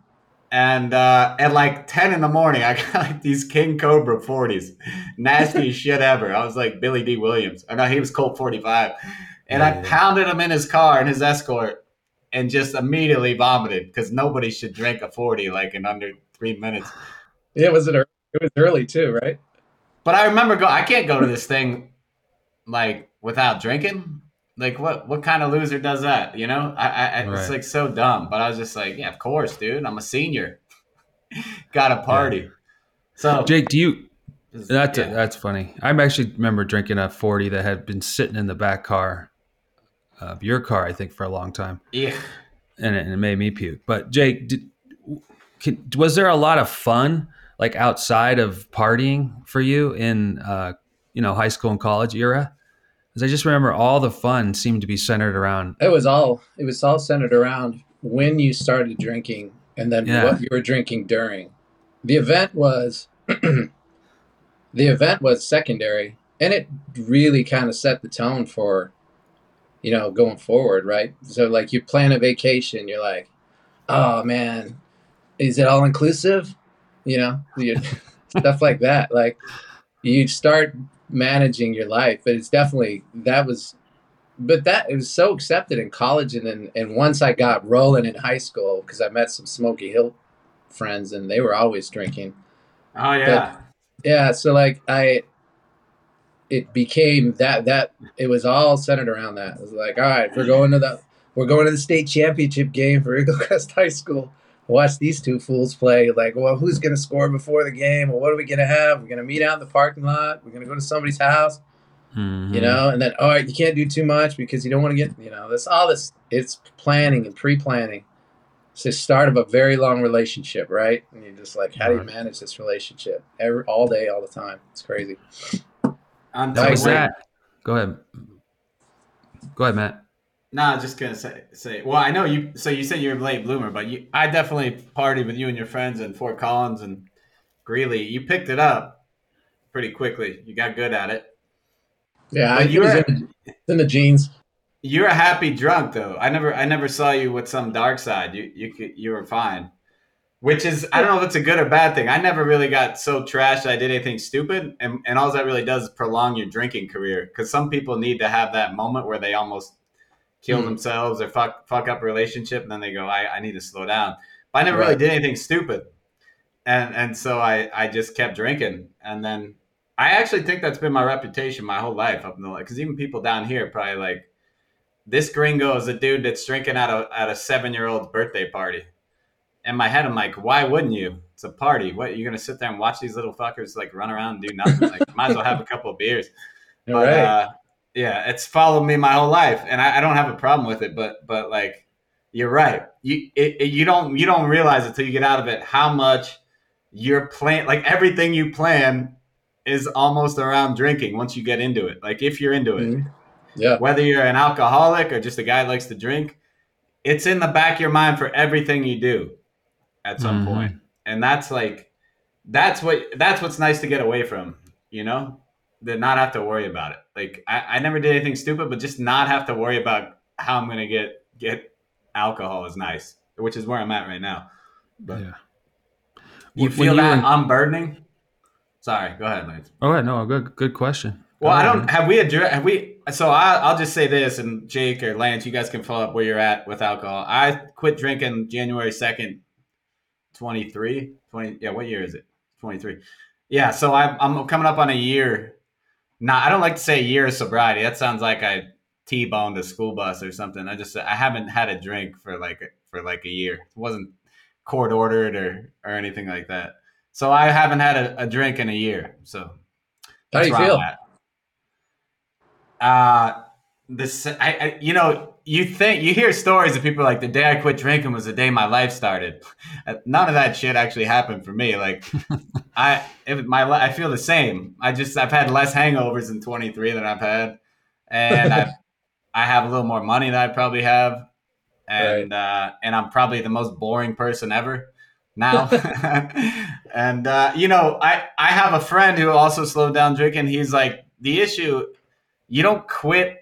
And uh, at like 10 in the morning, [laughs] I got like these King Cobra 40s. Nasty shit ever. I was like Billy Dee Williams. I know he was Colt 45. And I Yeah. pounded him in his car in his escort and just immediately vomited because nobody should drink a 40 like in under three minutes. Yeah, was it? ear- It was early too, right? But I remember go. I can't go to this thing like without drinking. Like what? What kind of loser does that? You know, I, I, I Right. it's like so dumb. But I was just like, yeah, of course, dude. I'm a senior. [laughs] Got a party. So Jake, do you That's yeah. that's funny. I actually remember drinking a forty that had been sitting in the back car of your car, I think, for a long time, yeah. and it, and it made me puke. But Jake, did, can, was there a lot of fun like outside of partying for you in uh, you know high school and college era? Because I just remember all the fun seemed to be centered around. It was all it was all centered around when you started drinking and then Yeah. what you were drinking during. The event was [clears throat] the event was secondary and it really kind of set the tone for you know going forward, right? So like you plan a vacation, you're like, "Oh man, is it all inclusive?" You know, [laughs] stuff like that. Like you start managing your life, but it's definitely that was but that it was so accepted in college and then and once I got rolling in high school because I met some Smoky Hill friends and they were always drinking. Oh yeah. Yeah, so like I it became that that it was all centered around that. It was like, all right, we're going to the we're going to the state championship game for Eagle [laughs] Crest High School. Watch these two fools play. Like, well, who's gonna score before the game? Well, what are we gonna have? We're gonna meet out in the parking lot. We're gonna go to somebody's house Mhm. you know and then all right you can't do too much because you don't want to get you know this all this it's planning and pre-planning it's the start of a very long relationship right and you're just like how do you manage this relationship every all day all the time it's crazy On That was that. Go ahead. Go ahead, Matt. No, I was just gonna say say. Well, I know you. So you said you're a late bloomer, but you, I definitely partied with you and your friends in Fort Collins and Greeley. You picked it up pretty quickly. You got good at it. yeah But I, you it was in, in the genes You're a happy drunk though. I never I never saw you with some dark side. You you you were fine. Which is I don't know if it's a good or bad thing. I never really got so trashed I did anything stupid, and and all that really does is prolong your drinking career. Because some people need to have that moment where they almost kill Hmm. themselves or fuck fuck up a relationship, and then they go, I, I need to slow down. But I never Right. really did anything stupid, and and so I I just kept drinking, and then I actually think that's been my reputation my whole life up in the because even people down here probably like this gringo is a dude that's drinking at a at a seven year old's birthday party. In my head, I'm like, why wouldn't you? It's a party. What you're gonna sit there and watch these little fuckers like run around and do nothing? Like, might as well have a couple of beers. [laughs] But right uh, yeah, it's followed me my whole life, and I, I don't have a problem with it. But but like, you're right. You it, it- you don't you don't realize until you get out of it how much your plan like everything you plan is almost around drinking once you get into it. Like if you're into it Mhm. yeah whether you're an alcoholic or just a guy that likes to drink, it's in the back of your mind for everything you do at some Mhm. point. And that's like that's what that's what's nice to get away from, you know? To not have to worry about it. Like I, I never did anything stupid, but just not have to worry about how I'm gonna get get alcohol is nice. Which is where I'm at right now. But Yeah. you When- feel you that were in- unburdening? Sorry, go ahead, Lance. Oh, yeah, no, good, good question. Go Well, I don't have we addressed have we. So I, I'll just say this, and Jake or Lance, you guys can follow up where you're at with alcohol. I quit drinking January second, 23. 20, Yeah, what year is it? Twenty three. Yeah, so I, I'm coming up on a year. Not, I don't like to say a year of sobriety. That sounds like I t-boned a school bus or something. I just I haven't had a drink for like for like a year. It wasn't court ordered or or anything like that. So I haven't had a, a drink in a year. So how do you feel. Uh this I, I you know you think you hear stories of people like the day I quit drinking was the day my life started. Uh, None of that shit actually happened for me. Like [laughs] I if my I feel the same. I just I've had less hangovers in 23 than I've had, and I [laughs] I have a little more money than I probably have, and uh, and I'm probably the most boring person ever now. [laughs] and uh, you know, I I have a friend who also slowed down drinking. He's like, the issue, you don't quit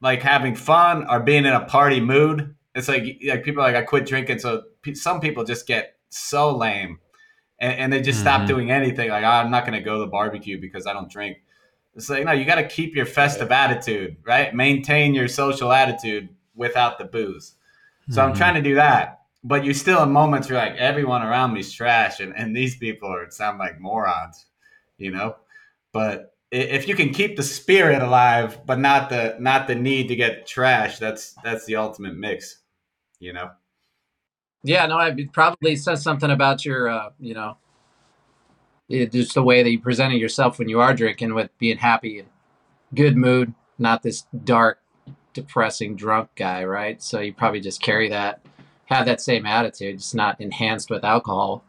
like having fun or being in a party mood. It's like like people are like I quit drinking, so some people just get so lame, and, and they just stop Mhm. doing anything. Like I'm not gonna go to the barbecue because I don't drink. It's like no, you got to keep your festive attitude, right? Maintain your social attitude without the booze. So I'm Mhm. trying to do that. But you're still in moments where like everyone around me's trash and, and these people are sound like morons, you know? But if you can keep the spirit alive, but not the not the need to get trash, that's that's the ultimate mix, you know? Yeah, no, it probably says something about your, uh, you know, it, just the way that you presented yourself when you are drinking with being happy and good mood, not this dark, depressing drunk guy, right? So you probably just carry that, have that same attitude, just not enhanced with alcohol.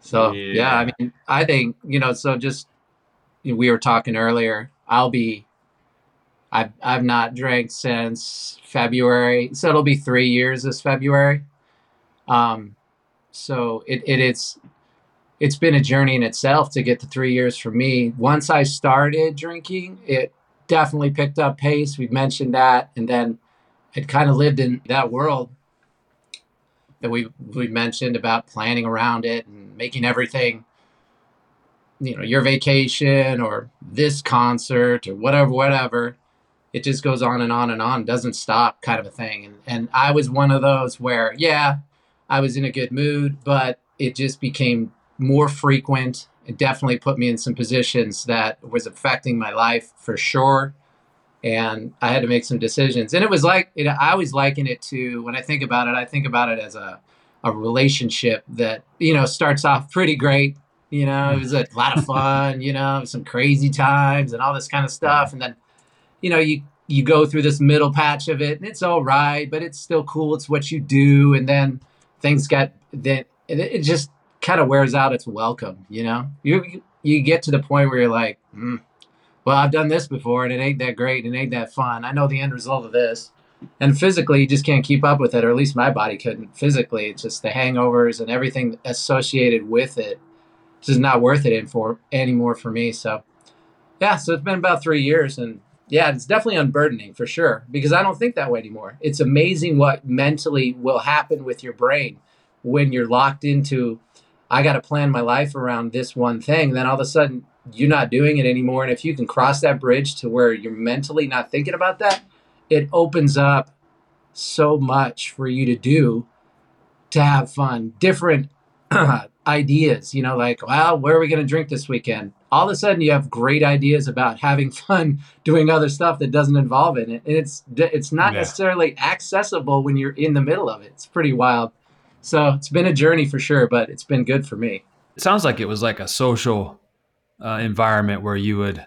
So yeah, yeah I mean, I think you know. So just we were talking earlier. I'll be. I've I've not drank since February, so it'll be three years this February. Um, so it, it it's it's been a journey in itself to get to three years for me. Once I started drinking, it definitely picked up pace. We've mentioned that, and then it kind of lived in that world that we we mentioned about planning around it and making everything you know your vacation or this concert or whatever whatever it just goes on and on and on doesn't stop kind of a thing and and I was one of those where yeah I was in a good mood but it just became more frequent it definitely put me in some positions that was affecting my life for sure and I had to make some decisions. And it was like it, I always liken it to when I think about it. I think about it as a a relationship that you know starts off pretty great. You know, it was a lot of fun. You know, some crazy times and all this kind of stuff, and then you know you you go through this middle patch of it, and it's all right, but it's still cool. It's what you do, and then things get then it, it just kind of wears out its welcome. You know, you you get to the point where you're like. Mm, well, I've done this before and it ain't that great and it ain't that fun. I know the end result of this. And physically, you just can't keep up with it, or at least my body couldn't. Physically, it's just the hangovers and everything associated with it. Just not worth it for anymore for me. So, yeah, so it's been about three years, and yeah, it's definitely unburdening for sure because I don't think that way anymore. It's amazing what mentally will happen with your brain when you're locked into, I got to plan my life around this one thing. Then all of a sudden, you're not doing it anymore. And if you can cross that bridge to where you're mentally not thinking about that, it opens up so much for you to do to have fun, different [clears throat] uh, ideas, you know, like, well, where are we going to drink this weekend? All of a sudden you have great ideas about having [laughs] fun doing other stuff that doesn't involve it. And it's, it's not yeah. necessarily accessible when you're in the middle of it. It's pretty wild. So it's been a journey for sure, but it's been good for me. It sounds like it was like a social uh, environment where you would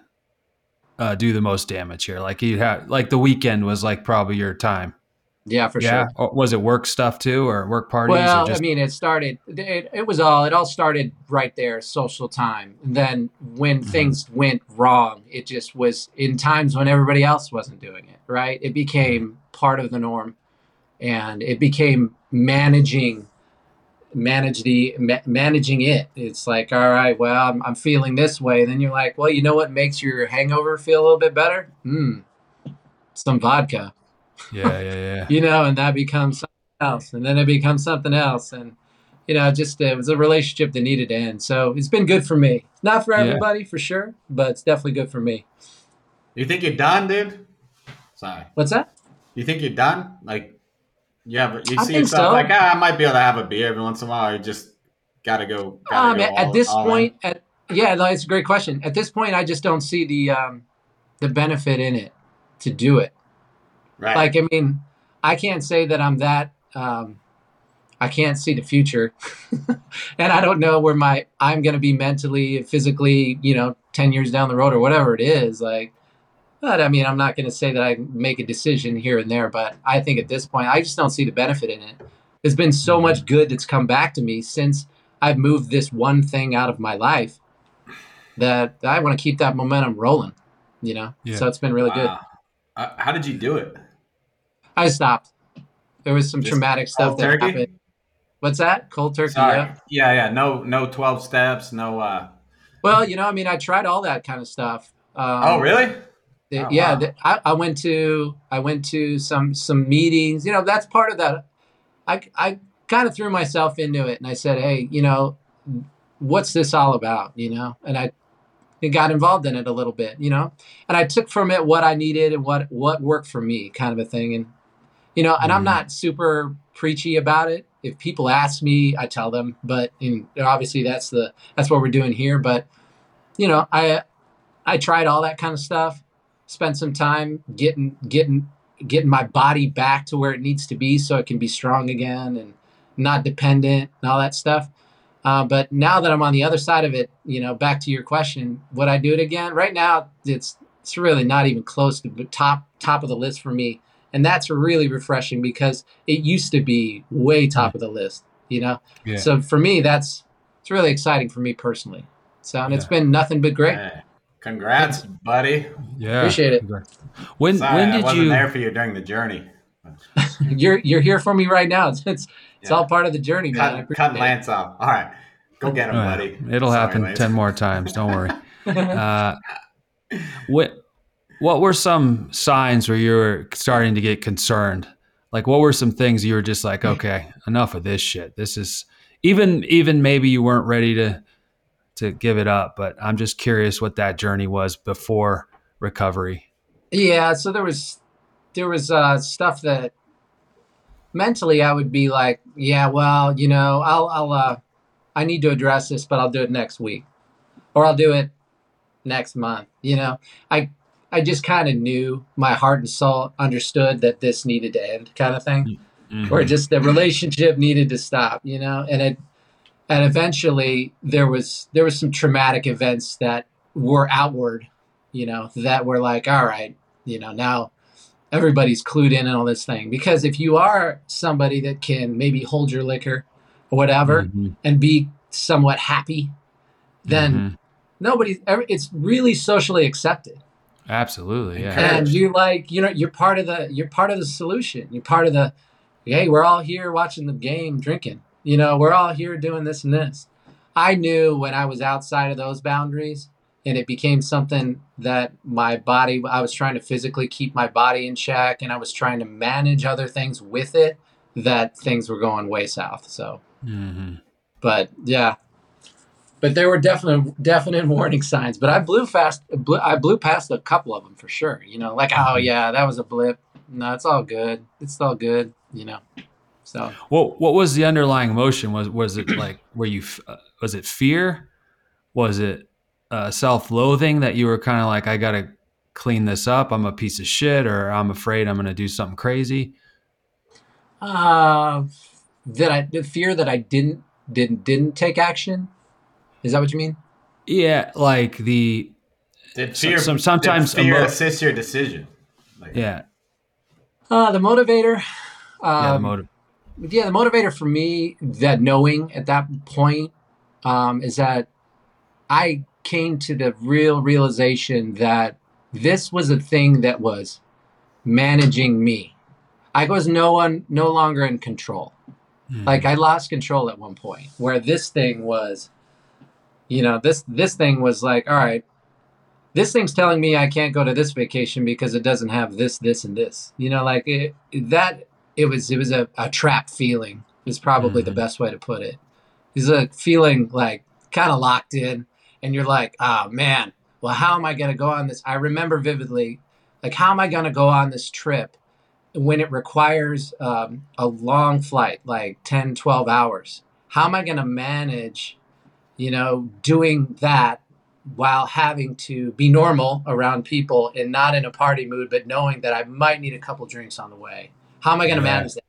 uh, do the most damage here? Like you had, like the weekend was like probably your time. Yeah, for yeah. sure. Or was it work stuff too, or work parties? Well, just- I mean, it started. It, it, was all. It all started right there, social time. And then when mm-hmm. things went wrong, it just was in times when everybody else wasn't doing it. Right. It became mm-hmm. part of the norm, and it became managing manage the ma- managing it it's like all right well I'm, I'm, feeling this way and then you're like well you know what makes your hangover feel a little bit better hmm some vodka yeah yeah yeah [laughs] you know and that becomes something else and then it becomes something else and you know just it was a relationship that needed to end so it's been good for me not for everybody yeah. for sure but it's definitely good for me you think you're done dude sorry what's that you think you're done like yeah, but you see yourself so. like, ah, I might be able to have a beer every once in a while. You just gotta go. Gotta um, go at all, this all point, in. at yeah, that's a great question. At this point, I just don't see the um, the benefit in it to do it. Right. Like, I mean, I can't say that I'm that. Um, I can't see the future, [laughs] and I don't know where my I'm going to be mentally, physically, you know, ten years down the road or whatever it is. Like, but I mean, I'm not going to say that I make a decision here and there, but I think at this point, I just don't see the benefit in it. There's been so mm-hmm. much good that's come back to me since I've moved this one thing out of my life that I want to keep that momentum rolling, you know? Yeah. So it's been really wow. good. Uh, how did you do it? I stopped. There was some just traumatic stuff that turkey? happened. What's that? Cold turkey. Sorry. Yeah. Yeah. Yeah. No, no 12 steps. No, uh, well, you know, I mean, I tried all that kind of stuff. Um, oh, really? oh, yeah, wow. I, I went to I went to some some meetings. You know, that's part of that. I I kind of threw myself into it, and I said, hey, you know, what's this all about? You know, and I got involved in it a little bit. You know, and I took from it what I needed and what what worked for me, kind of a thing. And you know, and mm. I'm not super preachy about it. If people ask me, I tell them. But in, obviously, that's the that's what we're doing here. But you know, I I tried all that kind of stuff spent some time getting getting getting my body back to where it needs to be so it can be strong again and not dependent and all that stuff. Uh, but now that I'm on the other side of it, you know, back to your question, would I do it again? Right now, it's it's really not even close to the top top of the list for me, and that's really refreshing because it used to be way top of the list. You know, Yeah. so for me, that's it's really exciting for me personally. So and it's Yeah. been nothing but great. Hey, congrats, buddy. Yeah. Appreciate it. When Sorry, when I did wasn't you there for you during the journey. [laughs] You're you're here for me right now. It's it's, it's all part of the journey, man. Cut, appreciate cutting it. Lance off. All right, go get him, buddy. It'll Sorry, happen Lance. 10 more times. Don't worry. [laughs] Uh, what, what were some signs where you were starting to get concerned? Like, what were some things you were just like, okay, enough of this shit. This is even, even maybe you weren't ready to, to give it up, but I'm just curious what that journey was before recovery. Yeah, so there was there was uh, stuff that mentally I would be like, yeah, well, you know, I'll I'll uh, I need to address this, but I'll do it next week, or I'll do it next month. You know, I I just kind of knew my heart and soul understood that this needed to end, kind of thing, or just the relationship needed to stop. You know, and it and eventually there was there was some traumatic events that were outward, you know, that were like, all right, you know, now everybody's clued in on all this thing. Because if you are somebody that can maybe hold your liquor or whatever Mhm. and be somewhat happy, then Mhm. nobody. It's really socially accepted. Absolutely. Yeah. And you're like, you know, you're part of the, you're part of the solution. You're part of the, hey, we're all here watching the game, drinking. You know, we're all here doing this and this. I knew when I was outside of those boundaries and it became something that my body, I was trying to physically keep my body in check and I was trying to manage other things with it, that things were going way south. So, Mhm. but yeah, but there were definite definite [laughs] warning signs. But I blew fast. Blew, I blew past a couple of them for sure. You know, like oh yeah, that was a blip. No, it's all good. It's all good. You know, so What what was the underlying emotion? Was was it [clears throat] like were you uh, was it fear? Was it uh, self loathing that you were kind of like I gotta clean this up? I'm a piece of shit, or I'm afraid I'm gonna do something crazy. uh, that I the fear that I didn't didn't didn't take action. Is that what you mean? Yeah, like the Did fear, some- sometimes did fear emo- assist your decision? Like, yeah Uh, the motivator. yeah the Um, yeah the motivator for me that knowing at that point um, is that i came to the real realization that this was a thing that was managing me i was no one no longer in control Mhm. like i lost control at one point where this thing was you know this this thing was like all right this thing's telling me i can't go to this vacation because it doesn't have this this and this. You know like it, that it was it was a, a trap feeling is probably the Mhm. best way to put it. It's a feeling like kind of locked in and you're like oh man well how am i going to go on this? I remember vividly like how am i going to go on this trip when it requires um, a long flight like 10 12 hours? How am i going to manage you know doing that while having to be normal around people and not in a party mood but knowing that i might need a couple drinks on the way. How am i going to manage that?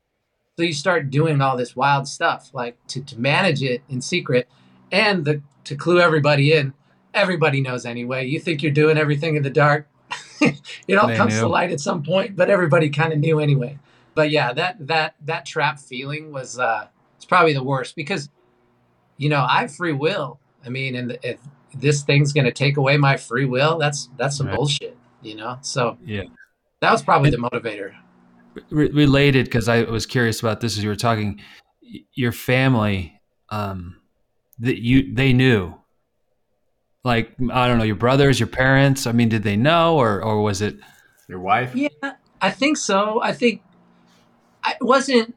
So you start doing all this wild stuff like to, to manage it in secret and the, to clue everybody in everybody knows anyway. You think you're doing everything in the dark. [laughs] It all They comes to light at some point but everybody kind of knew anyway. But yeah that that that trap feeling was uh it's probably the worst because you know i have free will i mean and if this thing's going to take away my free will that's that's some Right. bullshit you know so Yeah. that was probably the motivator Re- related because I was curious about this as you were talking. Your family, um, that you they knew. Like I don't know, your brothers, your parents. I mean, did they know, or or was it? Your wife? Yeah, I think so. I think I it wasn't.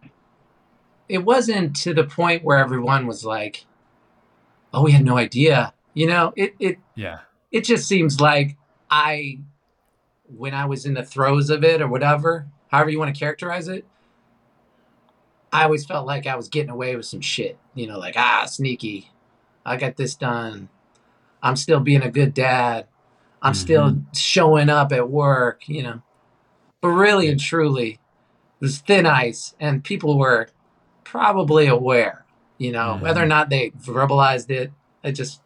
It wasn't to the point where everyone was like, "Oh, we had no idea." You know, it it Yeah. it just seems like I, when I was in the throes of it or whatever, however you want to characterize it, I always felt like I was getting away with some shit. You know, like ah, sneaky. I got this done. I'm still being a good dad. I'm still showing up at work. You know, but really and truly, it was thin ice, and people were probably aware. You know, Mhm. whether or not they verbalized it, it just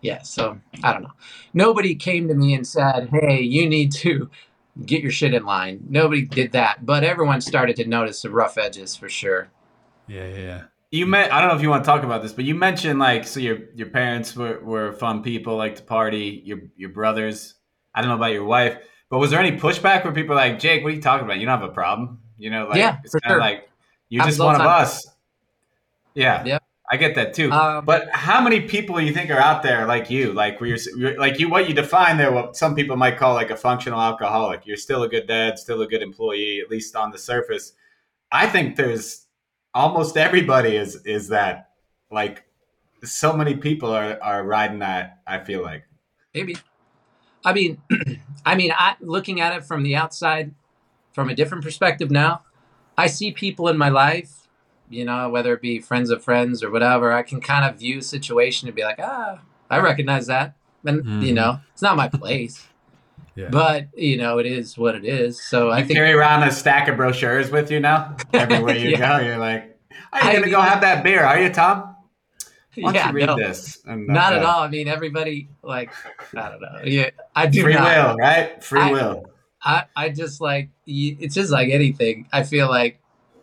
yeah. So I don't know. Nobody came to me and said, "Hey, you need to get your shit in line." Nobody did that, but everyone started to notice the rough edges for sure. Yeah, yeah, yeah. You met. I don't know if you want to talk about this, but you mentioned like so your your parents were, were fun people, like to party. Your your brothers. I don't know about your wife, but was there any pushback where people were like Jake, what are you talking about? You don't have a problem, you know? Like, Yeah, it's for kinda sure. Like you're just Happens all one of us. Yeah, Yeah. I get that too. Um, But how many people you think are out there like you, like where you're, you're like you, what you define there, what some people might call like a functional alcoholic. You're still a good dad, still a good employee, at least on the surface. I think there's almost everybody is is that. Like so many people are are riding that. I feel like. Maybe. I mean, [clears throat] I mean, I looking at it from the outside, from a different perspective now, I see people in my life, you know, whether it be friends of friends or whatever. I can kind of view a situation and be like, ah, I recognize that, and you Mhm. know, it's not my place, [laughs] Yeah. but you know, it is what it is. So I think carry around a stack of brochures with you now [laughs] everywhere you Yeah. go. You're like, are you I gonna go have that beer? Are you, Tom? Why don't yeah, you read no, this? And, not at all. I mean, everybody like, I don't know. Yeah, I do Free not. will, right? Free I- will. I, I just like it's just like anything. I feel like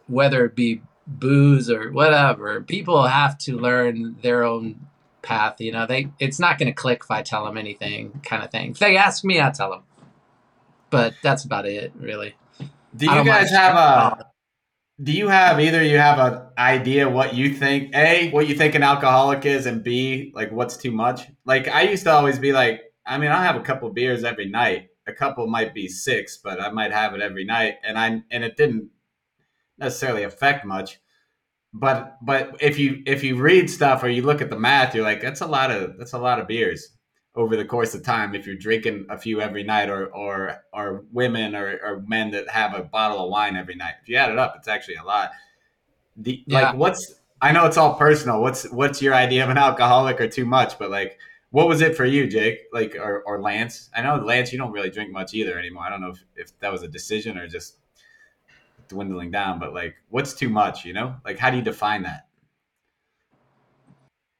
whether it be booze or whatever, people have to learn their own path. You know, they it's not going to click if I tell them anything, kind of thing. If they ask me, I tell them. But that's about it, really. Do you guys have a? Do you have either you have an idea what you think a what you think an alcoholic is and b like what's too much? Like I used to always be like, I mean, I have a couple beers every night. A couple might be six, but I might have it every night, and I and it didn't necessarily affect much. But but if you if you read stuff or you look at the math, you're like, that's a lot of that's a lot of beers over the course of time if you're drinking a few every night or or or women or, or men that have a bottle of wine every night. If you add it up it's actually a lot. The Yeah. like what's i know it's all personal. What's what's your idea of an alcoholic or too much but like what was it for you jake? Like or, or lance? I know lance you don't really drink much either anymore. I don't know if, if that was a decision or just dwindling down but like what's too much you know like how do you define that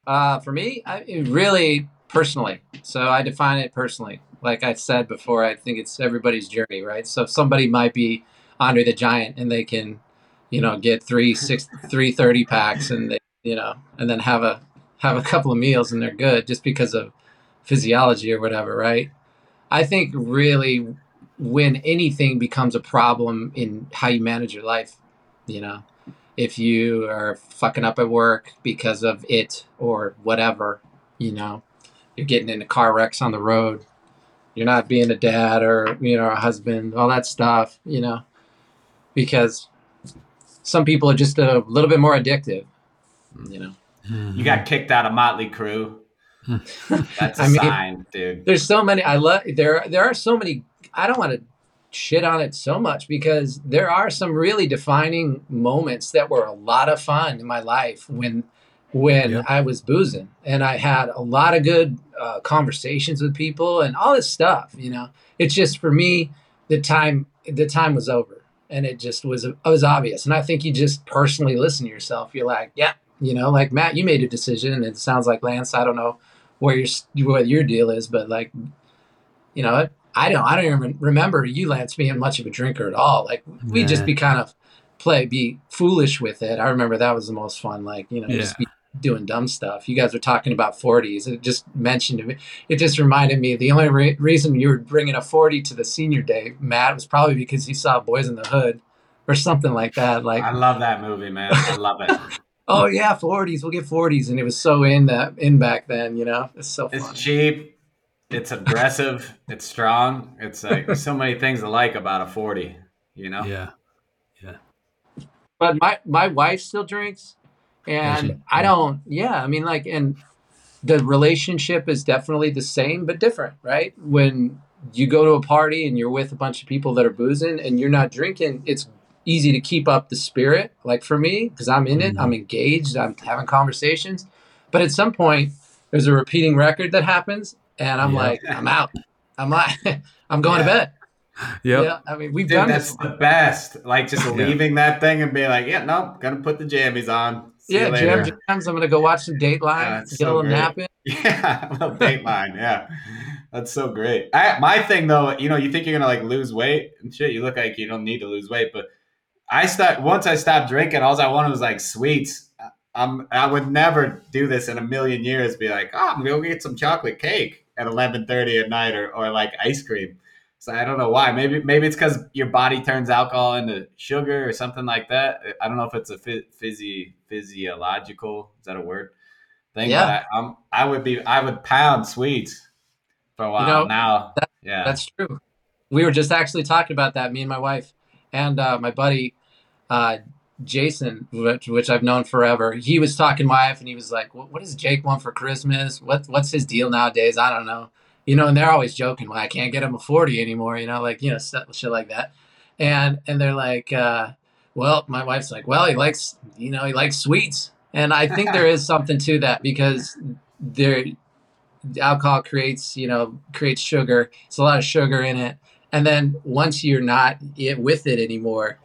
Uh, for me, I really personally. So I define it personally. Like I said before, I think it's everybody's journey, right? So somebody might be Andre the Giant and they can, you know, get three six three thirty packs and they, you know, and then have a have a couple of meals and they're good just because of physiology or whatever, right? I think really when anything becomes a problem in how you manage your life, you know, if you are fucking up at work because of it or whatever, you know, you're getting into car wrecks on the road, you're not being a dad or, you know, a husband, all that stuff, you know, because some people are just a little bit more addictive, you know. you got kicked out of motley crue that's a I mean- sign dude. There's so many I love there there are so many I don't want to shit on it so much because there are some really defining moments that were a lot of fun in my life when when Yep. I was boozing and I had a lot of good uh, conversations with people and all this stuff you know? It's just for me the time the time was over and it just was it was obvious. And I think you just personally listen to yourself you're like yeah you know? Like Matt you made a decision and it sounds like Lance I don't know where your what your deal is, but like, you know, I don't I don't even remember you Lance being much of a drinker at all. Like we would just be kind of play be foolish with it. I remember that was the most fun. Like you know, just be doing dumb stuff. You guys were talking about forties. It just mentioned to me. It just reminded me. The only re- reason you were bringing a forty to the senior day, Matt, was probably because you saw Boyz n the Hood or something like that. Like I love that movie, man. I love it. Oh yeah, forties. We'll get forties, and it was so in that in back then. You know, it's so It's fun. cheap. It's aggressive. It's strong. It's like there's so many things to like about a forty. You know. Yeah. Yeah. But my my wife still drinks Does she? and i don't yeah i mean like and the relationship is definitely the same but different right when you go to a party and you're with a bunch of people that are boozing and you're not drinking it's easy to keep up the spirit like for me because i'm in it i'm mm-hmm. engaged i'm having conversations but at some point there's a repeating record that happens and i'm Yeah. like i'm out i'm like [laughs] i'm going to bed Yep. yeah i mean we've Dude, done that's this the best. Like just Yeah. leaving that thing and being like, yeah, no, gonna put the jammies on. See yeah, later. jam jams. I'm gonna go watch some Dateline. Yeah, get so a little great. nap in. [laughs] Yeah, a little Dateline. Yeah, that's so great. I, my thing though, you know, you think you're gonna like lose weight and shit. You look like you don't need to lose weight, but I start once I stopped drinking, all I wanted was like sweets. I'm I would never do this in a million years. Be like, oh, I'm gonna go get some chocolate cake at 11:30 at night, or or like ice cream. So I don't know why. Maybe maybe it's because your body turns alcohol into sugar or something like that. I don't know if it's a phy- physi- physiological. Is that a word? Thing. Yeah. I, I'm, I would be. I would pound sweets for a while. you know, now, yeah. That's true. We were just actually talking about that, me and my wife and uh, my buddy uh, Jason, which, which I've known forever. He was talking to my wife, and he was like, "What, does Jake want for Christmas? What what's his deal nowadays? I don't know." You know, and they're always joking, "Well, I can't get him a forty anymore." You know, like you know, stuff, shit like that. And and they're like, uh, "Well," my wife's like, "Well, he likes, you know, he likes sweets." And I think there is something to that because there alcohol creates you know creates sugar it's a lot of sugar in it and then once you're not it, with it anymore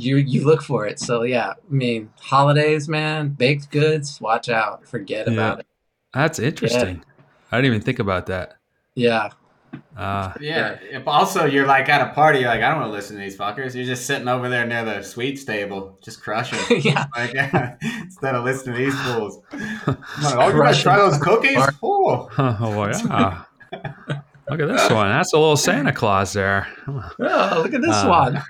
you you look for it so yeah i mean holidays man baked goods watch out forget Yeah. about it That's interesting. I didn't even think about that. yeah Uh, Yeah. If also, you're like at a party, you're like, I don't want to listen to these fuckers. You're just sitting over there near the sweets table, just crushing. [laughs] yeah like, [laughs] instead of listening to these fools. I'm like, oh, you guys Crushing. try those cookies? Or- [laughs] Oh. oh yeah. Look at this one. That's a little Santa Claus there. oh look at this Uh, one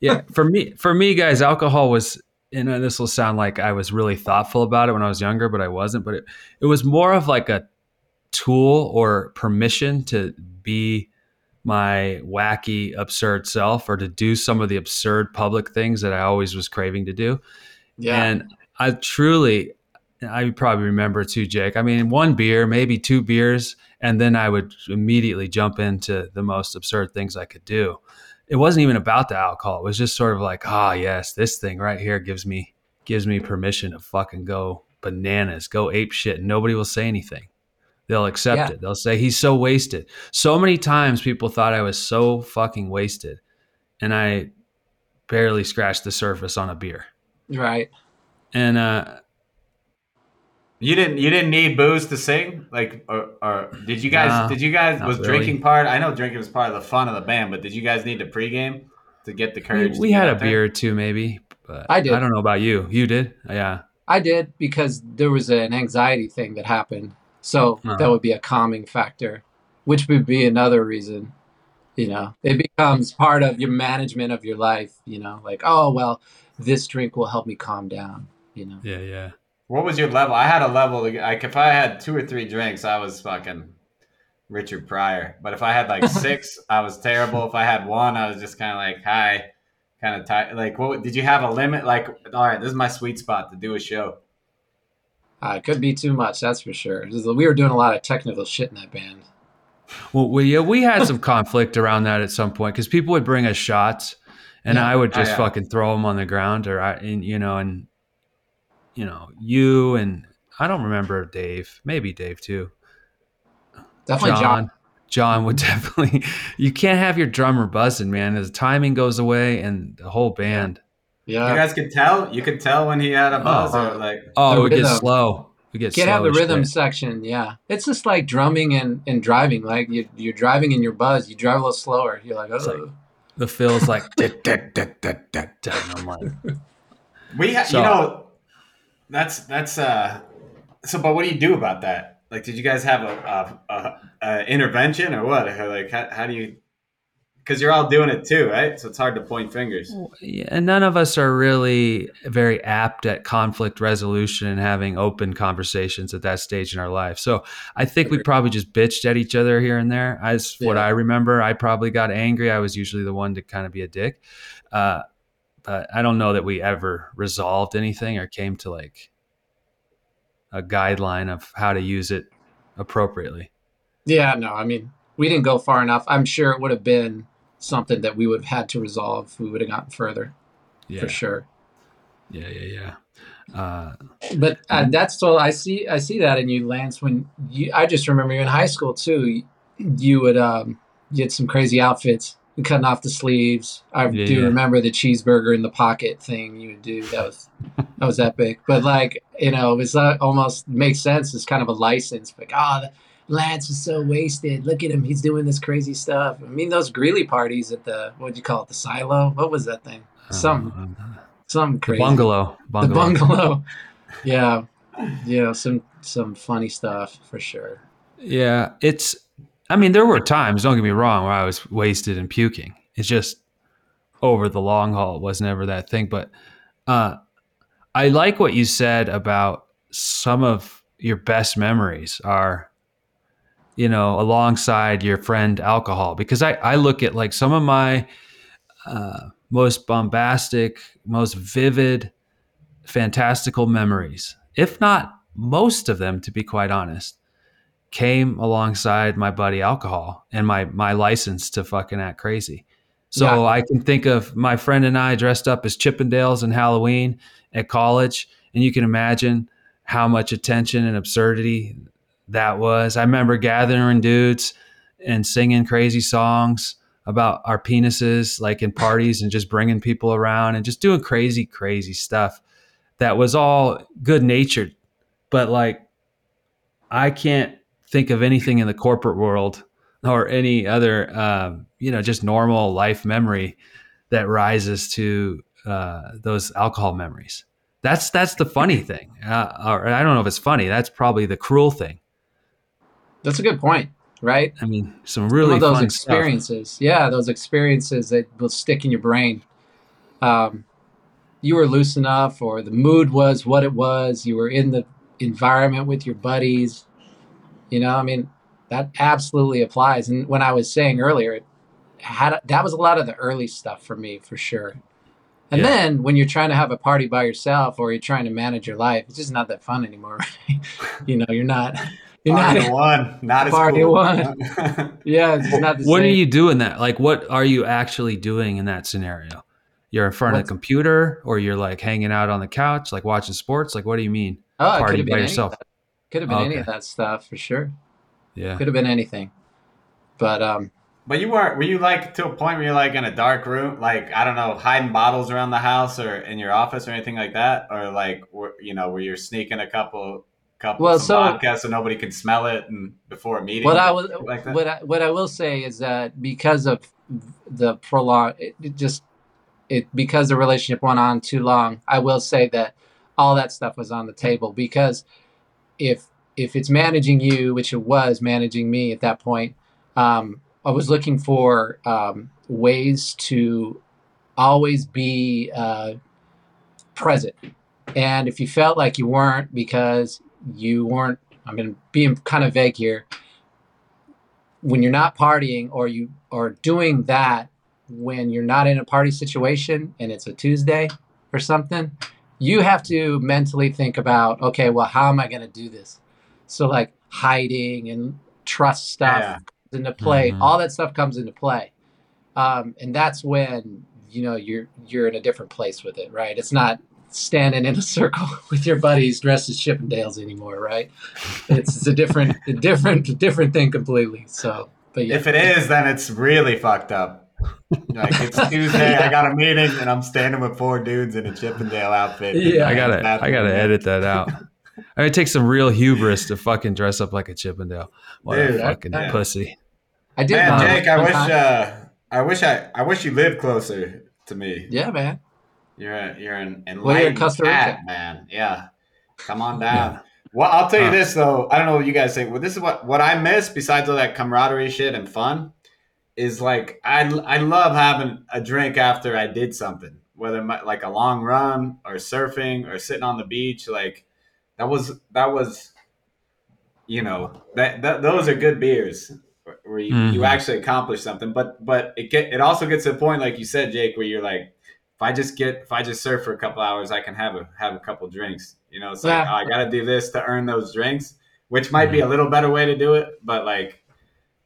yeah for me for me guys alcohol was and this will sound like i was really thoughtful about it when i was younger but i wasn't but it, it was more of like a tool or permission to be my wacky absurd self or to do some of the absurd public things that i always was craving to do yeah and I truly, I probably remember too, Jake. I mean, one beer, maybe two beers, and then I would immediately jump into the most absurd things I could do. It wasn't even about the alcohol. It was just sort of like, ah, yes, this thing right here gives me gives me permission to fucking go bananas, go ape shit. Nobody will say anything. They'll accept Yeah. it. They'll say he's so wasted. So many times people thought I was so fucking wasted, and I barely scratched the surface on a beer. right And uh, You didn't you didn't need booze to sing? Like or, or did you guys Nah, did you guys was really. drinking part? I know drinking was part of the fun of the band, but did you guys need to pregame to get the courage? to we had a there? beer or two, maybe. But I did. I don't know about you. You did? Yeah. i did because there was an anxiety thing that happened so Uh-huh. that would be a calming factor which would be another reason you know it becomes part of your management of your life you know like oh well this drink will help me calm down you know Yeah. Yeah. What was your level? I had a level like if I had two or three drinks, I was fucking Richard Pryor. But if I had like [laughs] six, I was terrible. If I had one, I was just kind of like hi, kind of tight. Like, what did you have a limit? Like, all right, this is my sweet spot to do a show. uh, it could be too much that's for sure we were doing a lot of technical shit in that band Well, we yeah, we had some conflict around that at some point because people would bring us shots, and Yeah. I would Oh, just yeah. fucking throw them on the ground, or I, and, you know, and you know, you and I don't remember Dave, maybe Dave too. definitely john, John. John would [laughs] definitely. You can't have your drummer buzzing, man. As the timing goes away, and the whole band. yeah you guys could tell. You could tell when he had a uh-huh. buzz. Oh. like, Oh, The we get slow. We get can't have the rhythm shit. section yeah it's just like drumming and, and driving like you, you're driving in your buzz you drive a little slower you're like oh It's like- The feels like. [laughs] And I'm like, we, ha- So- you know, that's that's uh. So, but what do you do about that? Like, did you guys have a, a, a, a intervention or what? Or like, how, how do you? Because you're all doing it too, right? So it's hard to point fingers. Yeah, and none of us are really very apt at conflict resolution and having open conversations at that stage in our life. So I think we probably just bitched at each other here and there. As what I remember, I probably got angry. I was usually the one to kind of be a dick. Uh, but I don't know that we ever resolved anything or came to like a guideline of how to use it appropriately. Yeah, no, I mean, we didn't go far enough. I'm sure it would have been something that we would have had to resolve. We would have gotten further Yeah, for sure. yeah, yeah, yeah. Uh, But uh, that's so I see. I see that in you, Lance. When you, I just remember you in high school too. You, you would um, you had some crazy outfits. Cutting off the sleeves. I Yeah, do yeah. remember the cheeseburger in the pocket thing you would do. That was that was epic. But like you know, it's uh, almost makes sense. It's kind of a license. Like oh, the, Lance is so wasted. Look at him. He's doing this crazy stuff. I mean, those Greeley parties at the what would you call it? The silo. What was that thing? Some Uh, some the crazy. bungalow. The Bungalow. bungalow. [laughs] yeah, yeah. Some some funny stuff for sure. Yeah, it's. I mean, there were times. Don't get me wrong, where I was wasted and puking. It's just over the long haul, it was never that thing. But uh, I like what you said about some of your best memories are, you know, alongside your friend alcohol. Because I I look at like some of my uh, most bombastic, most vivid, fantastical memories, if not most of them, to be quite honest came alongside my buddy alcohol and my my license to fucking act crazy. So Yeah. I can think of my friend and I dressed up as Chippendales in Halloween at college, and you can imagine how much attention and absurdity that was. I remember gathering dudes and singing crazy songs about our penises, like in parties, and just bringing people around and just doing crazy, crazy stuff. That was all good natured, but like I can't think of anything in the corporate world or any other, um, you know, just normal life memory that rises to uh, those alcohol memories. That's that's the funny thing, uh, or I don't know if it's funny. That's probably the cruel thing. That's a good point, right? I mean, some Some really of those experiences. Yeah, those experiences that will stick in your brain. Um, you were loose enough, or the mood was what it was. You were in the environment with your buddies. You know, I mean, that absolutely applies. And when I was saying earlier, it had that was a lot of the early stuff for me, for sure. And Yeah. then when you're trying to have a party by yourself, or you're trying to manage your life, it's just not that fun anymore. [laughs] Right? you know, you're not. You're Party not. one, not as Party cool. one. [laughs] Yeah, it's just not the What same. are you doing that? Like, what are you actually doing in that scenario? You're in front of What's- the computer, or you're like hanging out on the couch, like watching sports. Like, what do you mean? Oh, party by been any yourself. That. Could have been any of that stuff for sure. Yeah. Could have been anything. But um, But you weren't. Were you like to a point where you're like in a dark room, like I don't know, hiding bottles around the house or in your office or anything like that, or like were, you know, where you're sneaking a couple, couple Well, some so- vodka so nobody can smell it and before a meeting. what I or was, like that? what I, what I will say is that because of the prolonged, it, it just it because the relationship went on too long. I will say that all that stuff was on the table because if if it's managing you, which it was managing me at that point, um, I was looking for um, ways to always be uh, present. And if you felt like you weren't because you weren't, I'm going to be kind of vague here. When you're not partying or you are doing that when you're not in a party situation and it's a Tuesday or something, you have to mentally think about, okay, well, how am I going to do this? So, like hiding and trust stuff Yeah. comes into play. Mhm. All that stuff comes into play, um, and that's when you know you're you're in a different place with it, right? It's not standing in a circle [laughs] with your buddies dressed as Chippendales anymore, right? It's, it's a different, a different, different thing completely. So, but yeah, If it is, then it's really fucked up. Like it's Tuesday, I got a meeting, and I'm standing with four dudes in a Chippendale outfit. Yeah. I gotta, I gotta edit that out. [laughs] I mean, it takes some real hubris to fucking dress up like a Chippendale. What a Dude, fucking yeah. pussy. I did. Man, Jake, I wish, uh, I wish I, I wish you lived closer to me. yeah, man. You're a, you're an Well, you're in enlightened Costa Rica. cat, man. Yeah, come on down. Well, I'll tell you Huh. this though. I don't know what you guys think. Well, this is what what I miss besides all that camaraderie shit and fun is like I I love having a drink after I did something, whether my, like a long run or surfing or sitting on the beach. Like that was that was, you know, that, that those are good beers where you, you Mhm. actually accomplish something. But but it get it also gets to the point, like you said, Jake, where you're like, if I just get if I just surf for a couple hours, I can have a have a couple drinks. You know, it's like oh, I got to do this to earn those drinks, which might be a little better way to do it, but like,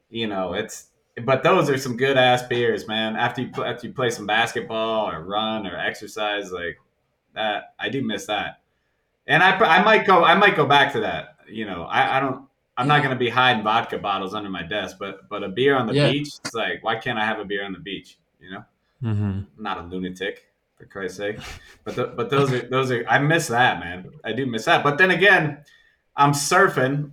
you know, it's. But those are some good ass beers, man. After you after you play some basketball or run or exercise, like that, I do miss that. And I, I might go I might go back to that. You know, I, I don't I'm not gonna be hiding vodka bottles under my desk, but but a beer on the Yeah. beach, it's like, why can't I have a beer on the beach? You know, Mm-hmm. I'm not a lunatic for Christ's sake. But th- but those are those are I miss that man. I do miss that. But then again, I'm surfing.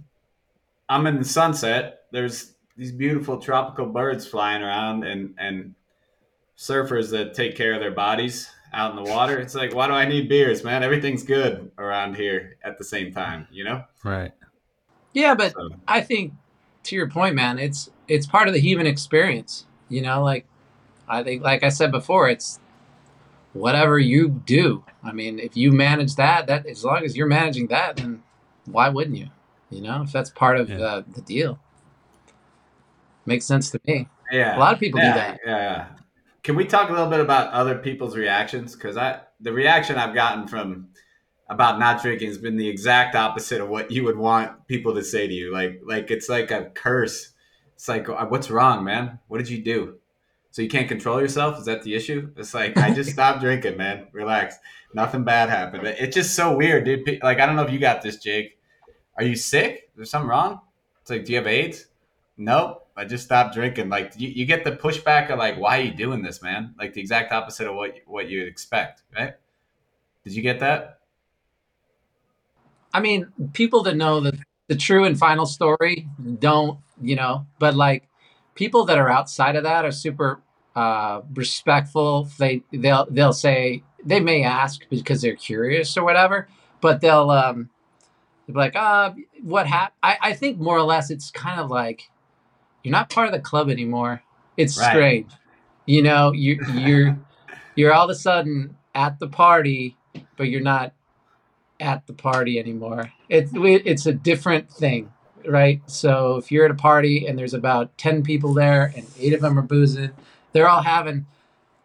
I'm in the sunset. There's these beautiful tropical birds flying around and and surfers that take care of their bodies out in the water. It's like, why do I need beers, man? Everything's good around here at the same time, you know? Right. Yeah, but So, I think to your point, man, it's it's part of the human experience. You know, like I think, like I said before, it's whatever you do. I mean, if you manage that, that as long as you're managing that, then why wouldn't you? You know, if that's part of Yeah. uh, the deal, makes sense to me. yeah. A lot of people yeah, do that. Yeah. Can we talk a little bit about other people's reactions? Because I, the reaction I've gotten from about not drinking has been the exact opposite of what you would want people to say to you. Like, like it's like a curse. It's like, "Uh, what's wrong, man? What did you do? So you can't control yourself? Is that the issue? It's like I just [laughs] stopped drinking, man. Relax. Nothing bad happened. It's just so weird, dude. Like I don't know if you got this, Jake. Are you sick? Is there something wrong? It's like, do you have AIDS? Nope. I just stopped drinking. Like you, you get the pushback of like, why are you doing this, man? Like the exact opposite of what what you'd expect, right? Did you get that? I mean, people that know the the true and final story don't, you know, but like people that are outside of that are super uh respectful. They they'll they'll say they may ask because they're curious or whatever, but they'll um they'll be like, uh, what happened? I, I think more or less it's kind of like you're not part of the club anymore. It's Right. strange. You know, you you're [laughs] you're all of a sudden at the party, but you're not at the party anymore. It's it's a different thing, right? So if you're at a party and there's about ten people there and eight of them are boozing, they're all having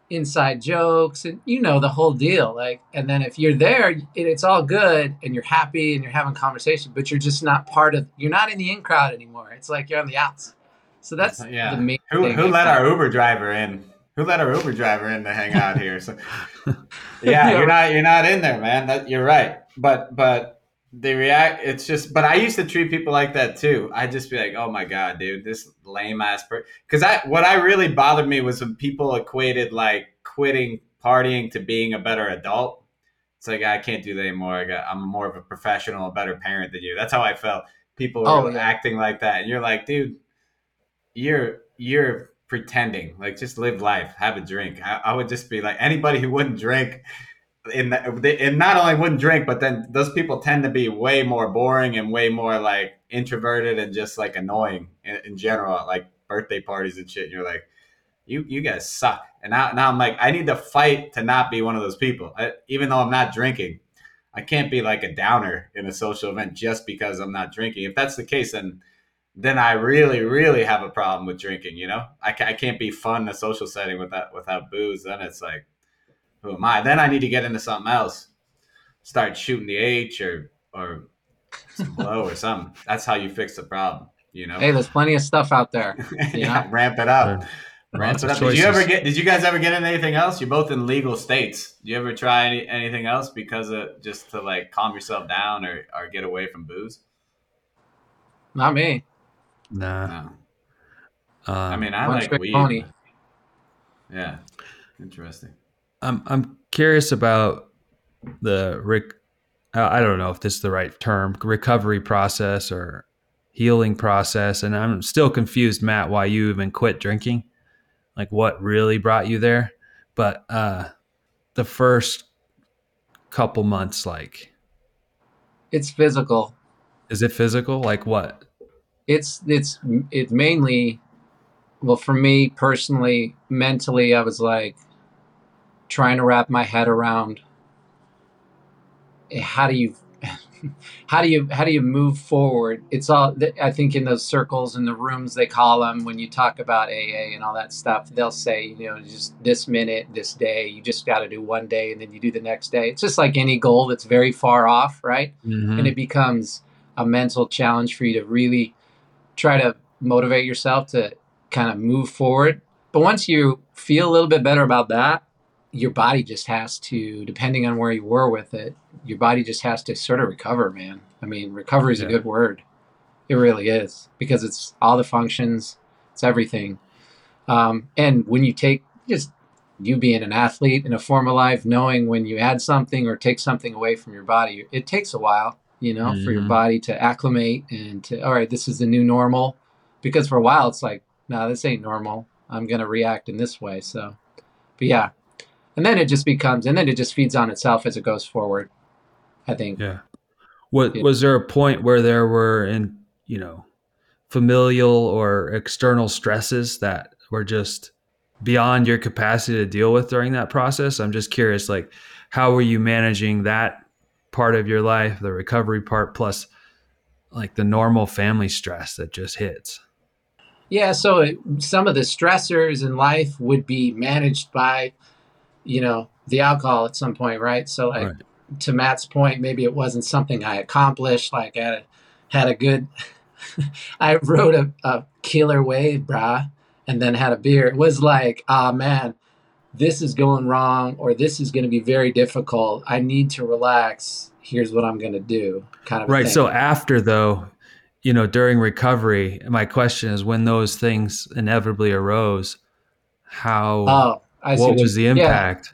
inside jokes and you know the whole deal. Like, and then if you're there, it, it's all good and you're happy and you're having conversation, but you're just not part of. You're not in the in crowd anymore. It's like you're on the outs. So that's Yeah. the main Who thing. who let our Uber driver in? Who let our Uber driver in to hang out here? So [laughs] yeah, you're not you're not in there, man. That you're right. But but they react. It's just. But I used to treat people like that too. I'd just be like, oh my god, dude, this lame ass. Because I what I really bothered me was when people equated like quitting partying to being a better adult. It's like I can't do that anymore. I got I'm more of a professional, a better parent than you. That's how I felt. People were Oh, yeah. acting like that, and you're like, dude, you're you're pretending. Like just live life, have a drink. I, I would just be like anybody who wouldn't drink. In the, and not only wouldn't drink, but then those people tend to be way more boring and way more like introverted and just like annoying in, in general, like birthday parties and shit. And you're like, you you guys suck. And now now I'm like, I need to fight to not be one of those people, I, even though I'm not drinking. I can't be like a downer in a social event just because I'm not drinking. If that's the case, then then I really, really have a problem with drinking. You know, I, I can't be fun in a social setting without without booze. Then it's like, who am I? Then I need to get into something else, start shooting the H or or some [laughs] blow or something. That's how you fix the problem. You know, Hey, there's plenty of stuff out there. [laughs] yeah, ramp it up. There- Ramp it of up. Did you ever get? Did you guys ever get into anything else? You're both in legal states. Do you ever try any, anything else because of just to like calm yourself down or or get away from booze? Not me. Nah. No. Um, I mean, I like trick weed. pony. Yeah, interesting. I'm I'm curious about the Rick. I don't know if this is the right term, recovery process or healing process, and I'm still confused, Matt, why you even quit drinking. Like, what really brought you there? But uh, the first couple months, like, It's physical. is it physical? Like, what? It's it's it's mainly well for me personally mentally i was like trying to wrap my head around eh, how do you [laughs] how do you how do you move forward? It's all i think in those circles in the rooms they call them when you talk about aa and all that stuff they'll say you know just this minute this day you just got to do one day and then you do the next day. It's just like any goal that's very far off right? Mhm. and it becomes a mental challenge for you to really try to motivate yourself to kind of move forward. But once you feel a little bit better about that, your body just has to, depending on where you were with it, your body just has to sort of recover, man. I mean, recovery is Yeah. a good word. It really is because it's all the functions, it's everything. Um, and when you take just you being an athlete in a form of life, knowing when you add something or take something away from your body, it takes a while, you know, for your Mhm. body to acclimate and to, all right, this is the new normal. Because for a while, it's like, no, this ain't normal. I'm going to react in this way. So, but yeah. And then it just becomes, and then it just feeds on itself as it goes forward, I think. Yeah. What Yeah. was there a point where there were in you know familial or external stresses that were just beyond your capacity to deal with during that process? I'm just curious, like how were you managing that part of your life, the recovery part, plus like the normal family stress that just hits? Yeah, so it, some of the stressors in life would be managed by, you know, the alcohol at some point, right? So, like Right. to Matt's point, maybe it wasn't something I accomplished. Like, I had a, had a good, [laughs] I rode a, a killer wave, brah, and then had a beer. It was like, ah, man, this is going wrong, or this is going to be very difficult. I need to relax. Here's what I'm going to do, kind of Right. thing. So after though, you know, during recovery, my question is when those things inevitably arose, how oh, what was the yeah. impact?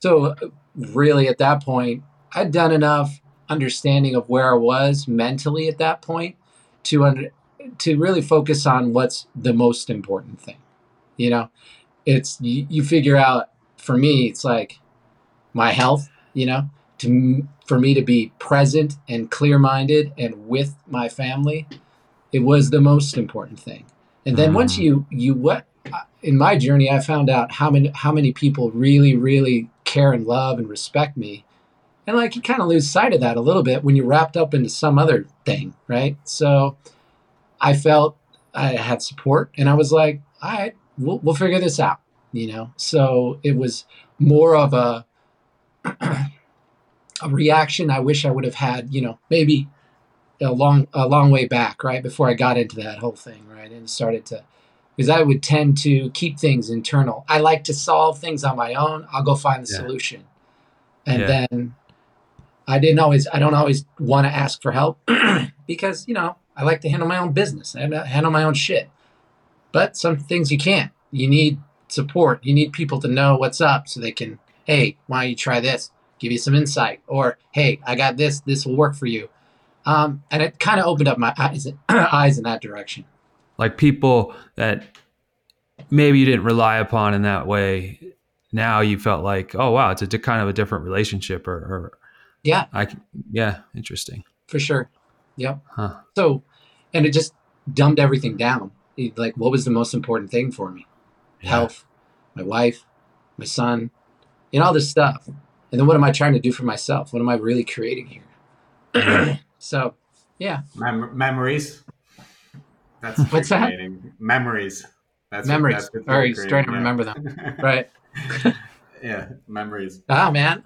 So, uh, really, at that point, I'd done enough understanding of where I was mentally at that point to under, to really focus on what's the most important thing. You know, it's you, you figure out. For me, it's like my health. You know, to for me to be present and clear minded and with my family, it was the most important thing. And then once Mhm. you you what in my journey, I found out how many how many people really really care and love and respect me, and like you kind of lose sight of that a little bit when you're wrapped up into some other thing, right? So I felt I had support, and I was like, all right, we'll we'll figure this out, you know. So it was more of a [clears throat] a reaction I wish I would have had, you know, maybe a long a long way back, right before I got into that whole thing, right, and started to because I would tend to keep things internal. I like to solve things on my own. I'll go find the Yeah. solution, and Yeah. then I didn't always. I don't always want to ask for help [clears throat] because you know I like to handle my own business. I handle my own shit. But some things you can't. You need support. You need people to know what's up so they can. Hey, why don't you try this? Give you some insight, or hey, I got this. This will work for you. Um, and it kind of opened up my eyes, [clears throat] eyes in that direction. like people that maybe you didn't rely upon in that way now you felt like oh wow it's a di- kind of a different relationship or, or Yeah. i yeah interesting for sure. Yep. Huh. So, and it just dumbed everything down. It- like, what was the most important thing for me? Yeah. Health, my wife, my son, and all this stuff. And then what am I trying to do for myself? What am I really creating here? [clears throat] so, yeah, Mem- memories. That's What's that? Memories. That's memories. What, that's All right, he's trying to remember them. them. Right. [laughs] yeah, memories. Ah, man.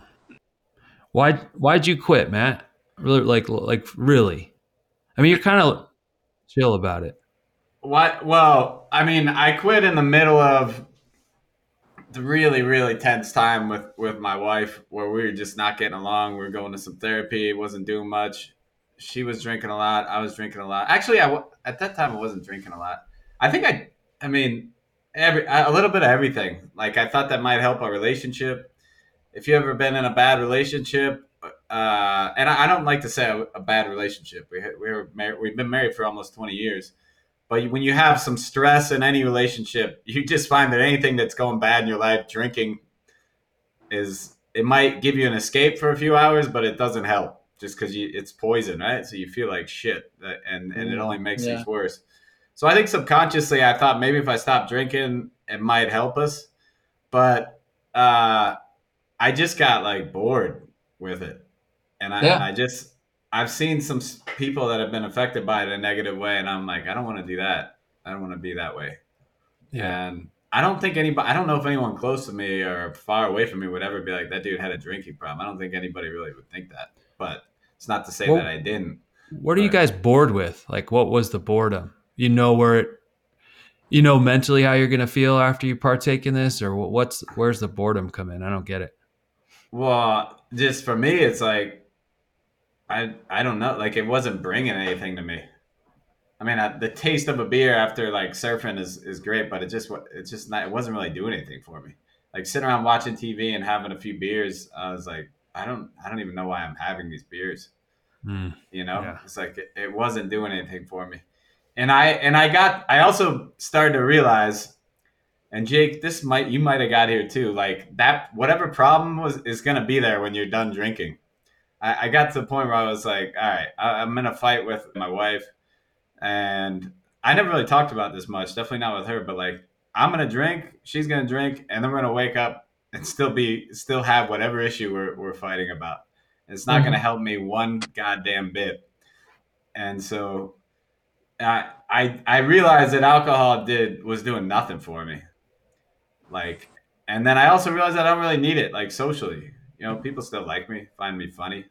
why why'd you quit matt really like like really i mean you're kind of chill about it What? Well, I mean, I quit in the middle of the really, really tense time with with my wife, where we were just not getting along. We were going to some therapy, wasn't doing much. She was drinking a lot. I was drinking a lot. Actually, I at that time I wasn't drinking a lot. I think I, I mean, every a little bit of everything. Like I thought that might help our relationship. If you ever been in a bad relationship, uh, and I, I don't like to say a, a bad relationship. We we were we've been married for almost twenty years. But when you have some stress in any relationship, [laughs] you just find that anything that's going bad in your life, drinking is it might give you an escape for a few hours, but it doesn't help just because it's poison, right? So you feel like shit, uh, and and it only makes Yeah. things worse. So I think subconsciously, I thought maybe if I stopped drinking, it might help us, but uh, I just got like bored with it, and I, Yeah. and I just I've seen some people that have been affected by it in a negative way, and I'm like, I don't want to do that. I don't want to be that way. Yeah. And I don't think anybody, I don't know if anyone close to me or far away from me would ever be like, that dude had a drinking problem. I don't think anybody really would think that. But it's not to say Well- that I didn't. what are you guys bored with like what was the boredom you know where it you know mentally how you're gonna feel after you partake in this or what's where's the boredom come in i don't get it Well, just for me, it's like, I, I don't know. Like, it wasn't bringing anything to me. I mean, I, the taste of a beer after like surfing is, is great, but it just it's just not it wasn't really doing anything for me. Like sitting around watching TV and having a few beers, I was like, I don't I don't even know why I'm having these beers. Mm. You know, Yeah. it's like it, it wasn't doing anything for me. And I and I got I also started to realize, and Jake, this might you might have got here too. Like that, whatever problem was is gonna be there when you're done drinking. I, I got to the point where I was like, all right, I, I'm in a fight with my wife, and I never really talked about this much. Definitely not with her, but like I'm gonna drink, she's gonna drink, and then we're gonna wake up and still be still have whatever issue we're we're fighting about. It's not Mhm. gonna help me one goddamn bit. And so I I I realized that alcohol did was doing nothing for me. Like and then I also realized that I don't really need it like socially. You know, people still like me, find me funny.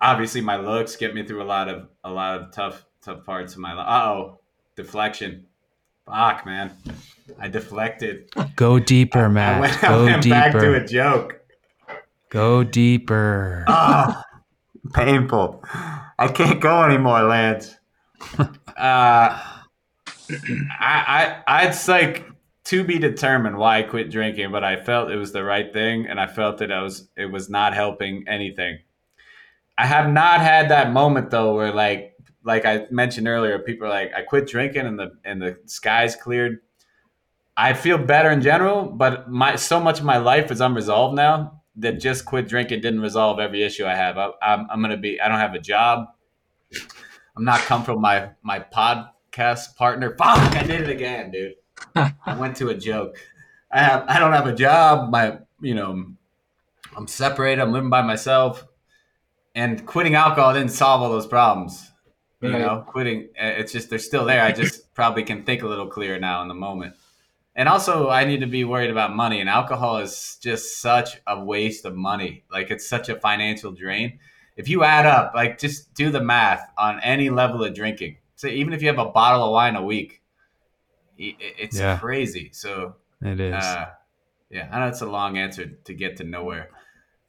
Obviously my looks get me through a lot of a lot of tough tough parts of my life. Uh-oh. Deflection. Fuck, man. I deflected. Go deeper, I Matt. went, I Go went back to a joke. Go deeper. Ah, painful. I can't go anymore, Lance. [laughs] Uh, I, I, I, it's like to be determined why I quit drinking, but I felt it was the right thing, and I felt that I was, it was not helping anything. I have not had that moment though, where like, like I mentioned earlier, people are like, I quit drinking and the and the skies cleared. I feel better in general, but my so much of my life is unresolved now that just quit drinking didn't resolve every issue I have. I, I'm, I'm gonna be. I don't have a job. I'm not comfortable. My my podcast partner. Fuck! I did it again, dude. I went to a joke. I have. I don't have a job. My you know, I'm separated. I'm living by myself. And quitting alcohol didn't solve all those problems. You Right. know, quitting. uh, It's just they're still there. I just [laughs] probably can think a little clearer now in the moment. And also, I need to be worried about money. And alcohol is just such a waste of money. Like it's such a financial drain. If you add up, like just do the math on any level of drinking. So even if you have a bottle of wine a week, it's Yeah. crazy. So It is. uh, yeah, I know it's a long answer to get to nowhere.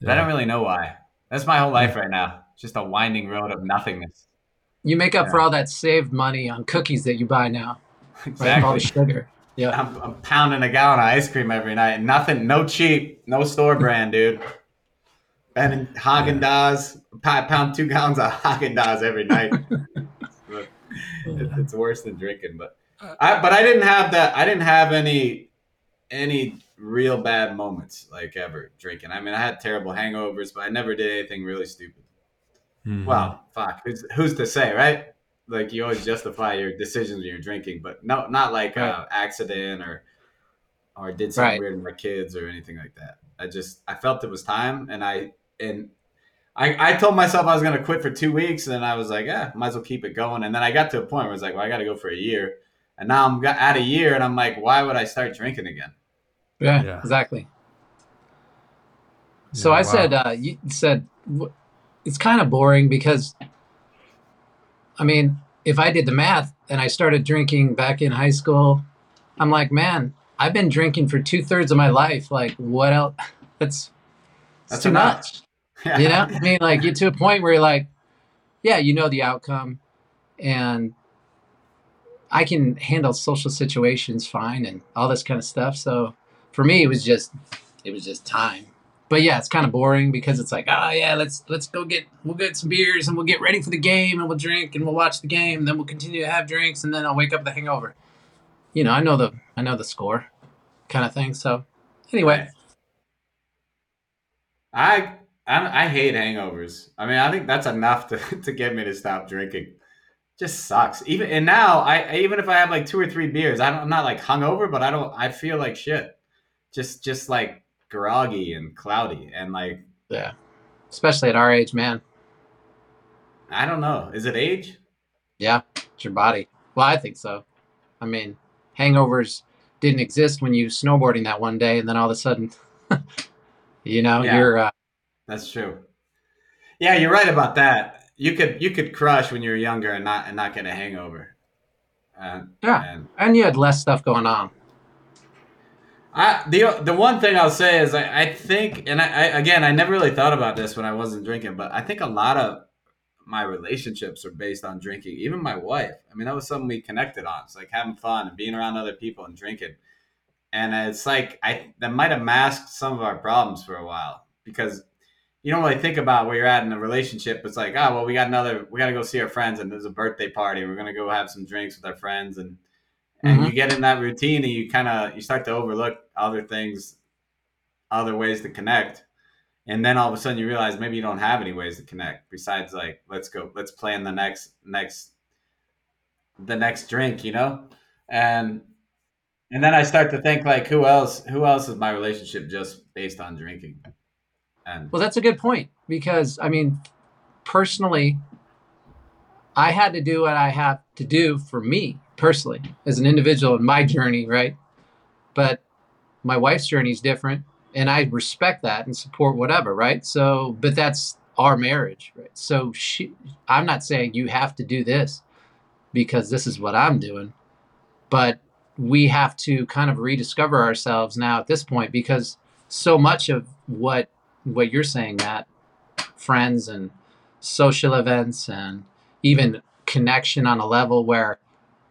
But I don't really know why. That's my whole life right now. Just a winding road of nothingness. You make up Yeah. for all that saved money on cookies that you buy now. [laughs] Right? All the sugar. Yeah. I'm, I'm pounding a gallon of ice cream every night. Nothing, no cheap, no store [laughs] brand, dude. And Haagen Dazs, I pound two gallons of Haagen Dazs every night. [laughs] It- it's worse than drinking, but I, but I didn't have that. I didn't have any any real bad moments like ever drinking. I mean, I had terrible hangovers, but I never did anything really stupid. Mhm. Well, fuck, who's, who's to say, right? Like you always justify your decisions when you're drinking, but no, not like Right. uh, accident or or did something Right. weird to my kids or anything like that. I just I felt it was time, and I and I I told myself I was gonna quit for two weeks, and I was like, yeah, might as well keep it going. And then I got to a point where I was like, well, I got to go for a year, and now I'm got, at a year, and I'm like, why would I start drinking again? Yeah, Yeah. exactly. So Yeah, I wow. said, uh, you said it's kind of boring because, I mean, if I did the math and I started drinking back in high school, I'm like, man, I've been drinking for two thirds of my life. Like, what else? [laughs] That's that's That's too enough. much. You know, I mean, like, get to a point where you're like, yeah, you know the outcome, and I can handle social situations fine and all this kind of stuff. So for me, it was just it was just time. But yeah, it's kind of boring because it's like, oh yeah, let's let's go get we'll get some beers and we'll get ready for the game and we'll drink and we'll watch the game. And then we'll continue to have drinks and then I'll wake up with a hangover. You know, I know the I know the score, kind of thing. So anyway, I I, I hate hangovers. I mean, I think that's enough to, [laughs] to get me to stop drinking. Just sucks. Even and now, I even if I have like two or three beers, I don't. I'm not like hungover, but I don't. I feel like shit. Just just like groggy and cloudy and like yeah, especially at our age, man. I don't know. Is it age? Yeah, it's your body. Well, I think so. I mean, hangovers didn't exist when you snowboarding that one day, and then all of a sudden, [laughs] you know, Yeah. you're uh, That's true. Yeah, you're right about that. You could you could crush when you were younger and not and not get a hangover. Uh, Yeah. And and you had less stuff going on. I the the one thing I'll say is I, I think and I, I again I never really thought about this when I wasn't drinking, but I think a lot of my relationships are based on drinking. Even my wife. I mean, that was something we connected on. It's like having fun and being around other people and drinking. And it's like I that might have masked some of our problems for a while because you don't really think about where you're at in a relationship. It's like, oh well, we got another. We got to go see our friends, and there's a birthday party. We're gonna go have some drinks with our friends, and and Mhm. you get in that routine, and you kind of you start to overlook other things, other ways to connect, and then all of a sudden you realize maybe you don't have any ways to connect besides like let's go, let's plan the next next the next drink, you know, and and then I start to think like who else who else is my relationship just based on drinking, and Well, that's a good point because I mean, personally, I had to do what I have to do for me personally as an individual in my journey, right? But my wife's journey is different, and I respect that and support whatever, right? So, but that's our marriage, right? So, she, I'm not saying you have to do this because this is what I'm doing, but we have to kind of rediscover ourselves now at this point because so much of what what you're saying, Matt, friends and social events and even connection on a level where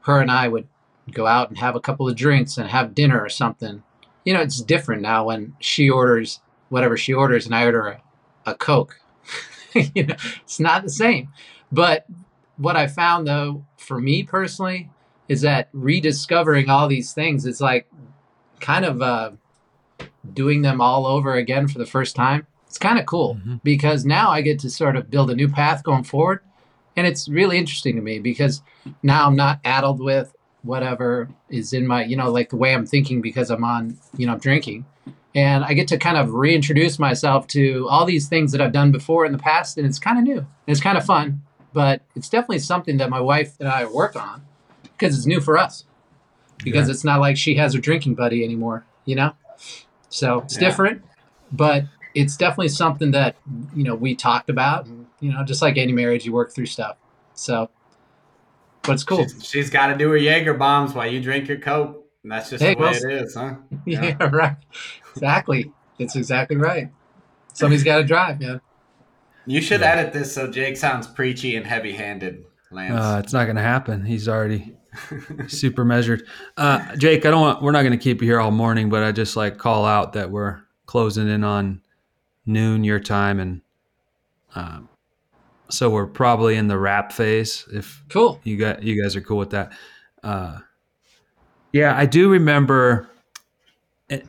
her and I would go out and have a couple of drinks and have dinner or something. You know, it's different now when she orders whatever she orders and I order a, a Coke. [laughs] you know, it's not the same. But what I found though, for me personally, is that rediscovering all these things, it's like kind of uh, doing them all over again for the first time. It's kind of cool Mhm. because now I get to sort of build a new path going forward. And it's really interesting to me because now I'm not addled with whatever is in my, you know, like the way I'm thinking because I'm on, you know, drinking. And I get to kind of reintroduce myself to all these things that I've done before in the past. And it's kind of new. And it's kind of fun. But it's definitely something that my wife and I work on because it's new for us. Because Yeah. it's not like she has her drinking buddy anymore, you know? So it's Yeah. different, but it's definitely something that, you know, we talked about. And, you know, just like any marriage, you work through stuff. So, but it's cool. she's, she's got to do her Jaeger bombs while you drink your Coke. And that's just Hey, the way well, it is, huh? [laughs] Yeah, right. Exactly. That's exactly right. Somebody's got to drive, man. You should Yeah. edit this so Jake sounds preachy and heavy-handed, Lance. Uh, it's not going to happen. He's already super measured. Uh, Jake, I don't want. We're not going to keep you here all morning, but I just like call out that we're closing in on noon your time, and um, so we're probably in the wrap phase. If Cool. you got you guys are cool with that. Uh, yeah, I do remember, and-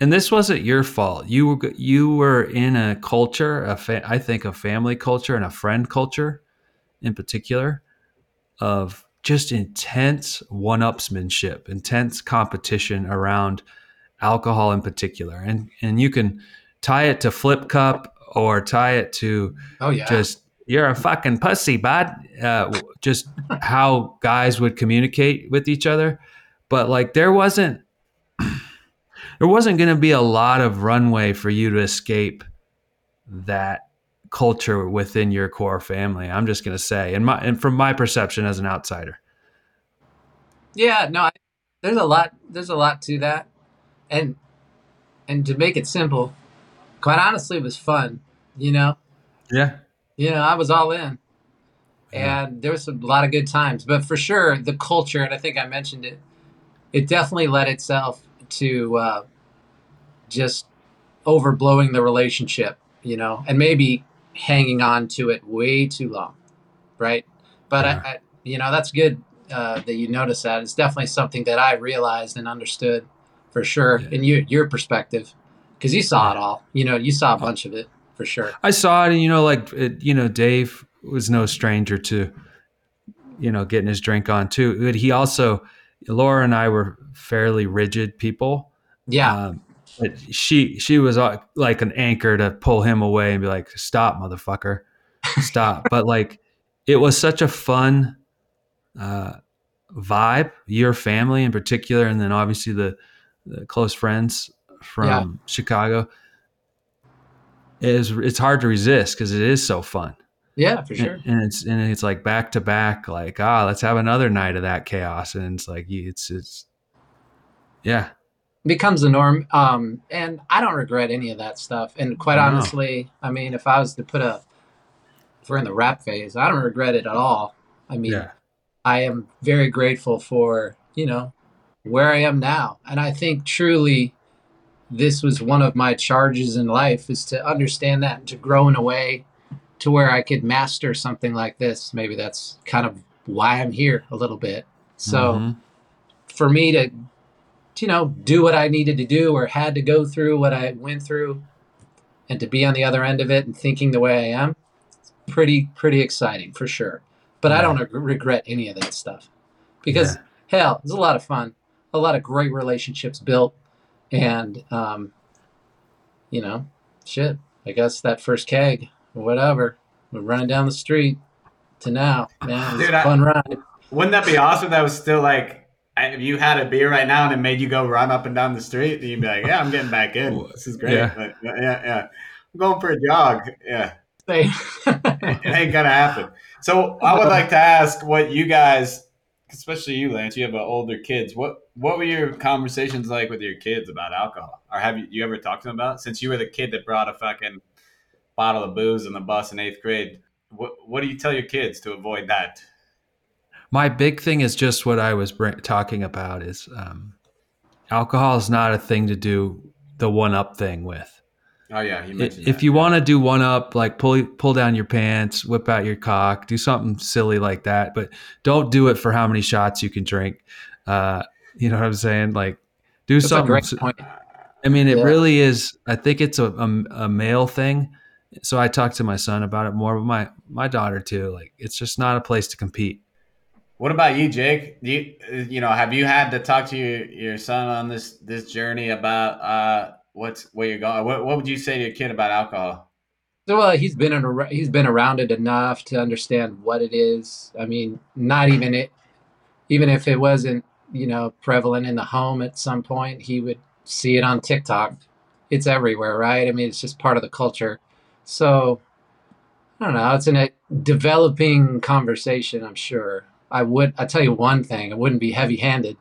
and this wasn't your fault. You were you were in a culture, a fa- I think a family culture and a friend culture, in particular, of just intense one-upsmanship, intense competition around alcohol in particular, and and you can tie it to flip cup or tie it to Oh, yeah. just you're a fucking pussy, bud. Uh, just how guys would communicate with each other, but like there wasn't [clears throat] there wasn't going to be a lot of runway for you to escape that culture within your core family. I'm just going to say, and my and from my perception as an outsider, Yeah, no, I, there's a lot. There's a lot to that, and and to make it simple, quite honestly, it was fun. You know, yeah, you know, I was all in, Yeah. and there was a lot of good times. But for sure, the culture, and I think I mentioned it, it definitely led itself to uh, just overblowing the relationship. You know, and maybe hanging on to it way too long, right? But Yeah. I, I, you know, that's good uh, that you notice that. It's definitely something that I realized and understood for sure Yeah. in your your perspective, because you saw it all. You know, you saw a bunch of it for sure. I saw it, and you know, like it, you know, Dave was no stranger to, you know, getting his drink on too. But he also, Laura and I were fairly rigid people. Yeah, Um, but she she was uh, like an anchor to pull him away and be like, "Stop, motherfucker, stop!" [laughs] but like, it was such a fun uh, vibe. Your family in particular, and then obviously the, the close friends from Yeah. Chicago. Is it's hard to resist because it is so fun, yeah, for sure. and, and it's and it's like back to back. Like ah, let's have another night of that chaos, and it's like it's it's yeah, becomes the norm. Um, and I don't regret any of that stuff. And quite No. honestly, I mean, if I was to put a if we're in the wrap phase, I don't regret it at all. I mean, Yeah. I am very grateful for, you know, where I am now. And I think truly this was one of my charges in life is to understand that and to grow in a way to where I could master something like this. Maybe that's kind of why I'm here a little bit. So Mhm. for me to, you know, do what I needed to do or had to go through what I went through and to be on the other end of it and thinking the way I am, it's pretty, pretty exciting for sure. But I don't regret any of that stuff because Yeah. hell, it's a lot of fun, a lot of great relationships built. And, um, you know, shit, I guess that first keg or whatever, we're running down the street to now, man, it's Dude, a I- fun ride. Wouldn't that be awesome? That was still like, if you had a beer right now and it made you go run up and down the street, you'd be like, "Yeah, I'm getting back in. This is great. Yeah. Like, yeah, yeah, yeah. I'm going for a jog. Yeah, it ain't gonna happen." So I would like to ask what you guys, especially you, Lance, you have uh, older kids. What what were your conversations like with your kids about alcohol, or have you, you ever talked to them about it? Since you were the kid that brought a fucking bottle of booze in the bus in eighth grade, what what do you tell your kids to avoid that? My big thing is just what I was br- talking about is um, alcohol is not a thing to do the one up thing with. Oh yeah, you I- mentioned If that. you want to do one up, like pull pull down your pants, whip out your cock, do something silly like that, but don't do it for how many shots you can drink. Uh, you know what I'm saying? Like do That's a something. great point. I mean, it Yeah. really is. I think it's a, a, a male thing. So I talked to my son about it more, but my my daughter too. Like it's just not a place to compete. What about you, Jake? Do you you know have you had to talk to your, your son on this this journey about uh what's where you're going? What what would you say to your kid about alcohol? So well, he's been ar- he's been around it enough to understand what it is. I mean, not even it, even if it wasn't you know prevalent in the home at some point, he would see it on TikTok. It's everywhere, right? I mean, it's just part of the culture. So I don't know. It's in a developing conversation. I'm sure. I would. I tell you one thing. I wouldn't be heavy-handed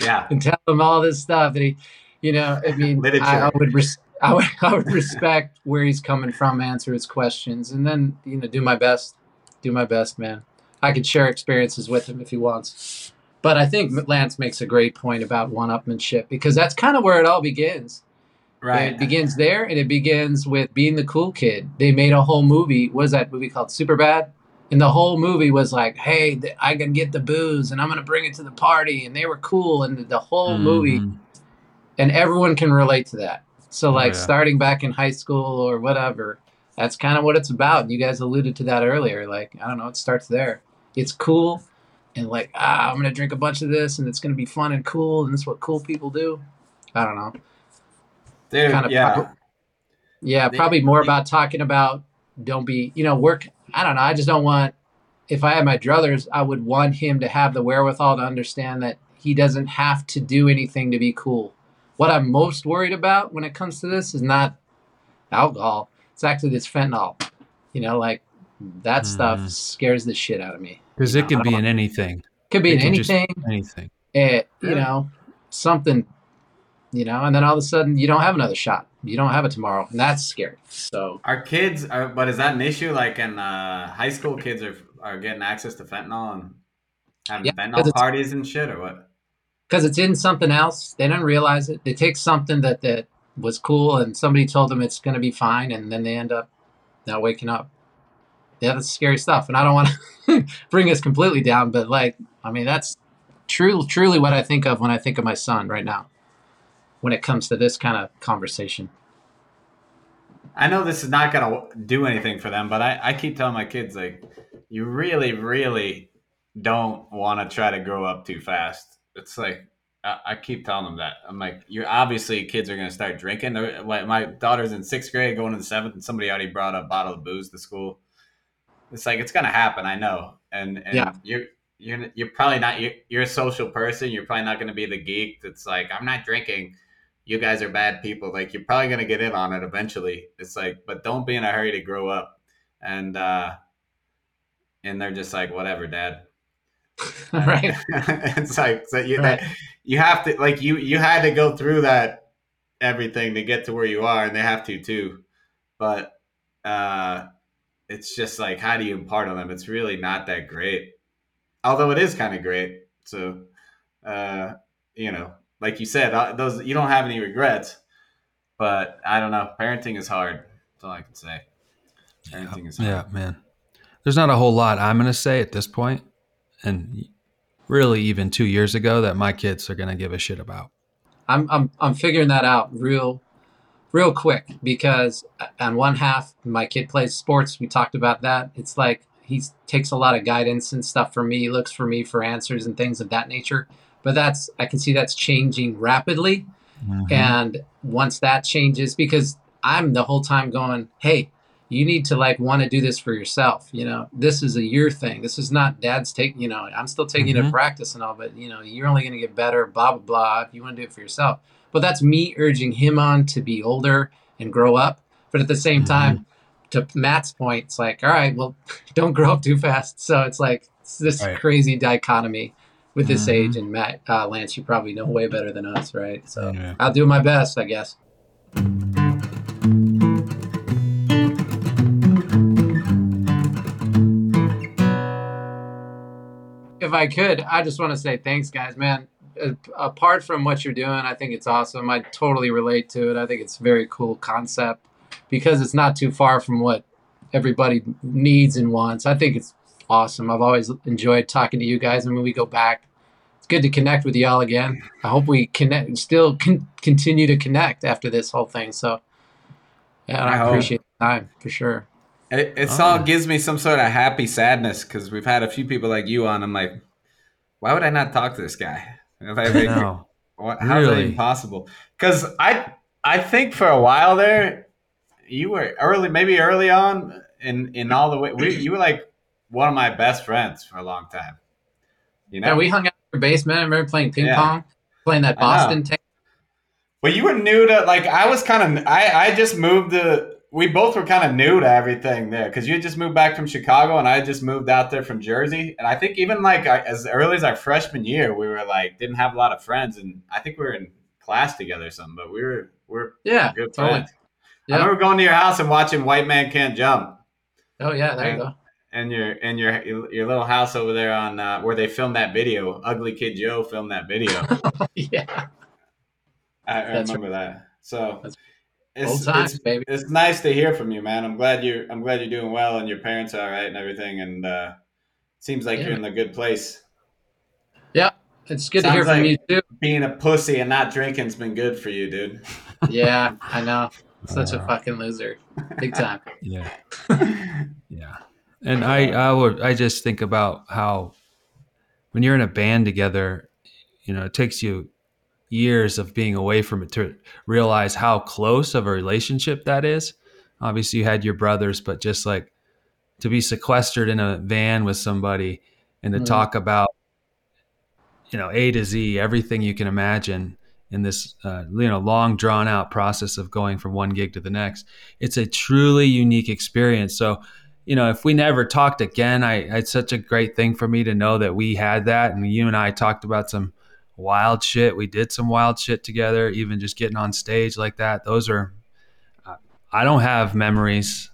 Yeah, [laughs] and tell him all this stuff. And he, you know, I mean, I, I would, res- I would, I would respect where he's coming from, answer his questions, and then you know, do my best, do my best, man. I could share experiences with him if he wants. But I think Lance makes a great point about one-upmanship because that's kind of where it all begins. right. It begins there, and it begins with being the cool kid. They made a whole movie. What was that movie called? Superbad. And the whole movie was like, "Hey, th- I can get the booze, and I'm gonna bring it to the party." And they were cool, and the, the whole movie Mhm. and everyone can relate to that. So like yeah. starting back in high school or whatever, that's kind of what it's about. You guys alluded to that earlier. Like I don't know, it starts there. It's cool, and like ah, I'm gonna drink a bunch of this, and it's gonna be fun and cool, and this is what cool people do. I don't know. Dude, kind of yeah. prob- Yeah, The- probably more the- about talking about don't be you know work. I don't know. I just don't want. If I had my druthers, I would want him to have the wherewithal to understand that he doesn't have to do anything to be cool. What I'm most worried about when it comes to this is not alcohol. It's actually this fentanyl. You know, like that stuff Mhm. scares the shit out of me. Because it know, could be in anything. Could be It in can just- anything. Anything. It, you Yeah. know, something, you know, and then all of a sudden you don't have another shot. You don't have it tomorrow, and that's scary. So Our kids are, but is that an issue? Like in uh, high school, kids are are getting access to fentanyl and having Yeah, fentanyl parties and shit, or what? because it's in something else, they don't realize it. They take something that that was cool, and somebody told them it's going to be fine, and then they end up not waking up. Yeah, that's scary stuff, and I don't want to [laughs] bring us completely down, but like, I mean, that's true, truly what I think of when I think of my son right now. When it comes to this kind of conversation, I know this is not gonna do anything for them, but I, I keep telling my kids like, you really, really don't want to try to grow up too fast. It's like I, I keep telling them that. I'm like, you're obviously kids are gonna start drinking. Like, My daughter's in sixth grade, going to the seventh, and somebody already brought a bottle of booze to school. It's like it's gonna happen. I know, and and Yeah. you're. You're, you're probably not you're, you're a social person you're probably not going to be the geek that's like i'm not drinking you guys are bad people. Like you're probably gonna get in on it eventually. It's like, but don't be in a hurry to grow up. And uh and they're just like, whatever, dad. [laughs] right? [laughs] it's like so you Right. that you have to like you you had to go through that everything to get to where you are, and they have to too. But uh it's just like how do you impart on them? It's really not that great. Although it is kind of great. So uh, you know, like you said, uh, those you don't have any regrets. But I don't know. Parenting is hard. That's all I can say. Parenting is hard. Yeah, man. There's not a whole lot I'm going to say at this point, and really even two years ago that my kids are going to give a shit about. I'm I'm I'm figuring that out real real quick because uh, on one half my kid plays sports. We talked about that. It's like he takes a lot of guidance and stuff from me. He looks for me for answers and things of that nature. But that's I can see that's changing rapidly. Mhm. And once that changes, because I'm the whole time going, hey, you need to like want to do this for yourself. You know, this is a year thing. This is not dad's taking, you know, I'm still taking it to Mhm. practice and all, but you know, you're only going to get better, blah, blah, blah, if you want to do it for yourself. But that's me urging him on to be older and grow up. But at the same Mhm. time, to Matt's point, it's like, all right, well, [laughs] don't grow up too fast. So it's like it's this Right. crazy dichotomy with this Mhm. age. And Matt, uh, Lance, you probably know way better than us, right? So Yeah. I'll do my best, I guess. If I could, I just want to say thanks, guys, man. Apart from what you're doing, I think it's awesome. I totally relate to it. I think it's a very cool concept because it's not too far from what everybody needs and wants. I think it's awesome. I've always enjoyed talking to you guys, and when we go back, it's good to connect with y'all again. I hope we connect, still con- continue to connect after this whole thing. So, yeah, I I, appreciate the time for sure. It, it's Oh. all gives me some sort of happy sadness because we've had a few people like you on. I'm like, why would I not talk to this guy? [laughs] If I think, No. what, how's that even possible? Because I I think for a while there, you were early, maybe early on in in all the way. We, you were like one of my best friends for a long time. You know, Yeah, we hung out in your basement. I remember playing ping Yeah. pong, playing that Boston. Tank. But you were new to like I was kind of I I just moved to we both were kind of new to everything there because you had just moved back from Chicago and I had just moved out there from Jersey and I think even like I- as early as our freshman year we were like didn't have a lot of friends and I think we were in class together or something but we were we are Yeah, good totally. friends. I remember going to your house and watching White Man Can't Jump Oh yeah, there you go. And your and your your little house over there on uh, where they filmed that video. Ugly Kid Joe filmed that video. [laughs] yeah, I, I That's remember that. So That's it's, old times, it's baby. it's nice to hear from you, man. I'm glad you I'm glad you're doing well and your parents are all right and everything. And uh, seems like Yeah. you're in a good place. Yeah, it's good to hear Sounds from like- you too. Being a pussy and not drinking's been good for you, dude. [laughs] Yeah, I know. Such a Uh, fucking loser, big time. [laughs] Yeah. Yeah. And I, I would, I just think about how when you're in a band together, you know, it takes you years of being away from it to realize how close of a relationship that is. Obviously, you had your brothers, but just like to be sequestered in a van with somebody and to Mhm. talk about, you know, A to Z, everything you can imagine in this, uh, you know, long drawn out process of going from one gig to the next. It's a truly unique experience. So, you know, if we never talked again, I it's such a great thing for me to know that we had that, and you and I talked about some wild shit. We did some wild shit together, even just getting on stage like that. Those are, I don't have memories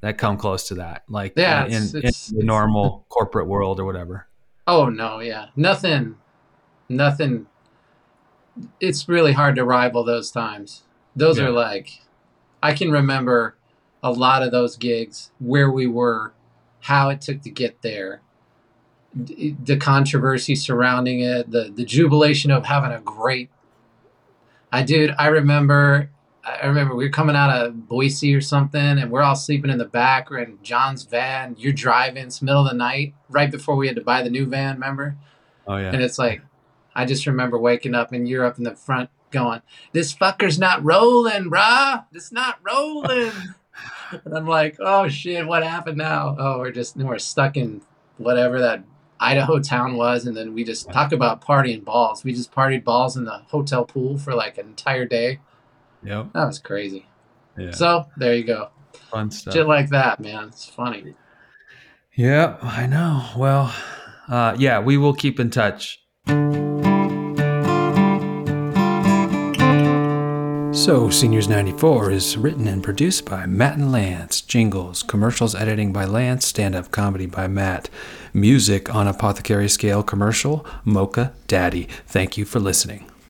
that come close to that, like Yeah, in, it's- in it's- the normal corporate world or whatever. Oh no, yeah, nothing, nothing. It's really hard to rival those times. Those Yeah. are like, I can remember a lot of those gigs where we were, how it took to get there, d- the controversy surrounding it, the the jubilation of having a great. I dude, I remember. I remember we were coming out of Boise or something, and we're all sleeping in the back. We're in John's van. You're driving. It's middle of the night, right before we had to buy the new van. Remember? Oh yeah, And it's like, I just remember waking up and you're up in the front going, "This fucker's not rolling, brah. It's not rolling." And I'm like, "Oh shit, what happened now? Oh, we're just we're stuck in whatever that Idaho town was, and then we just talk about partying balls. We just partied balls in the hotel pool for like an entire day. yep, That was crazy. yeah, So there you go, fun stuff. shit like that, man. It's funny. Yeah, I know. Well, uh, yeah, we will keep in touch. So, Seniors 94 is written and produced by Matt and Lance. Jingles, commercials editing by Lance, stand up comedy by Matt. Music on Apothecary Scale commercial, Mocha Daddy. Thank you for listening.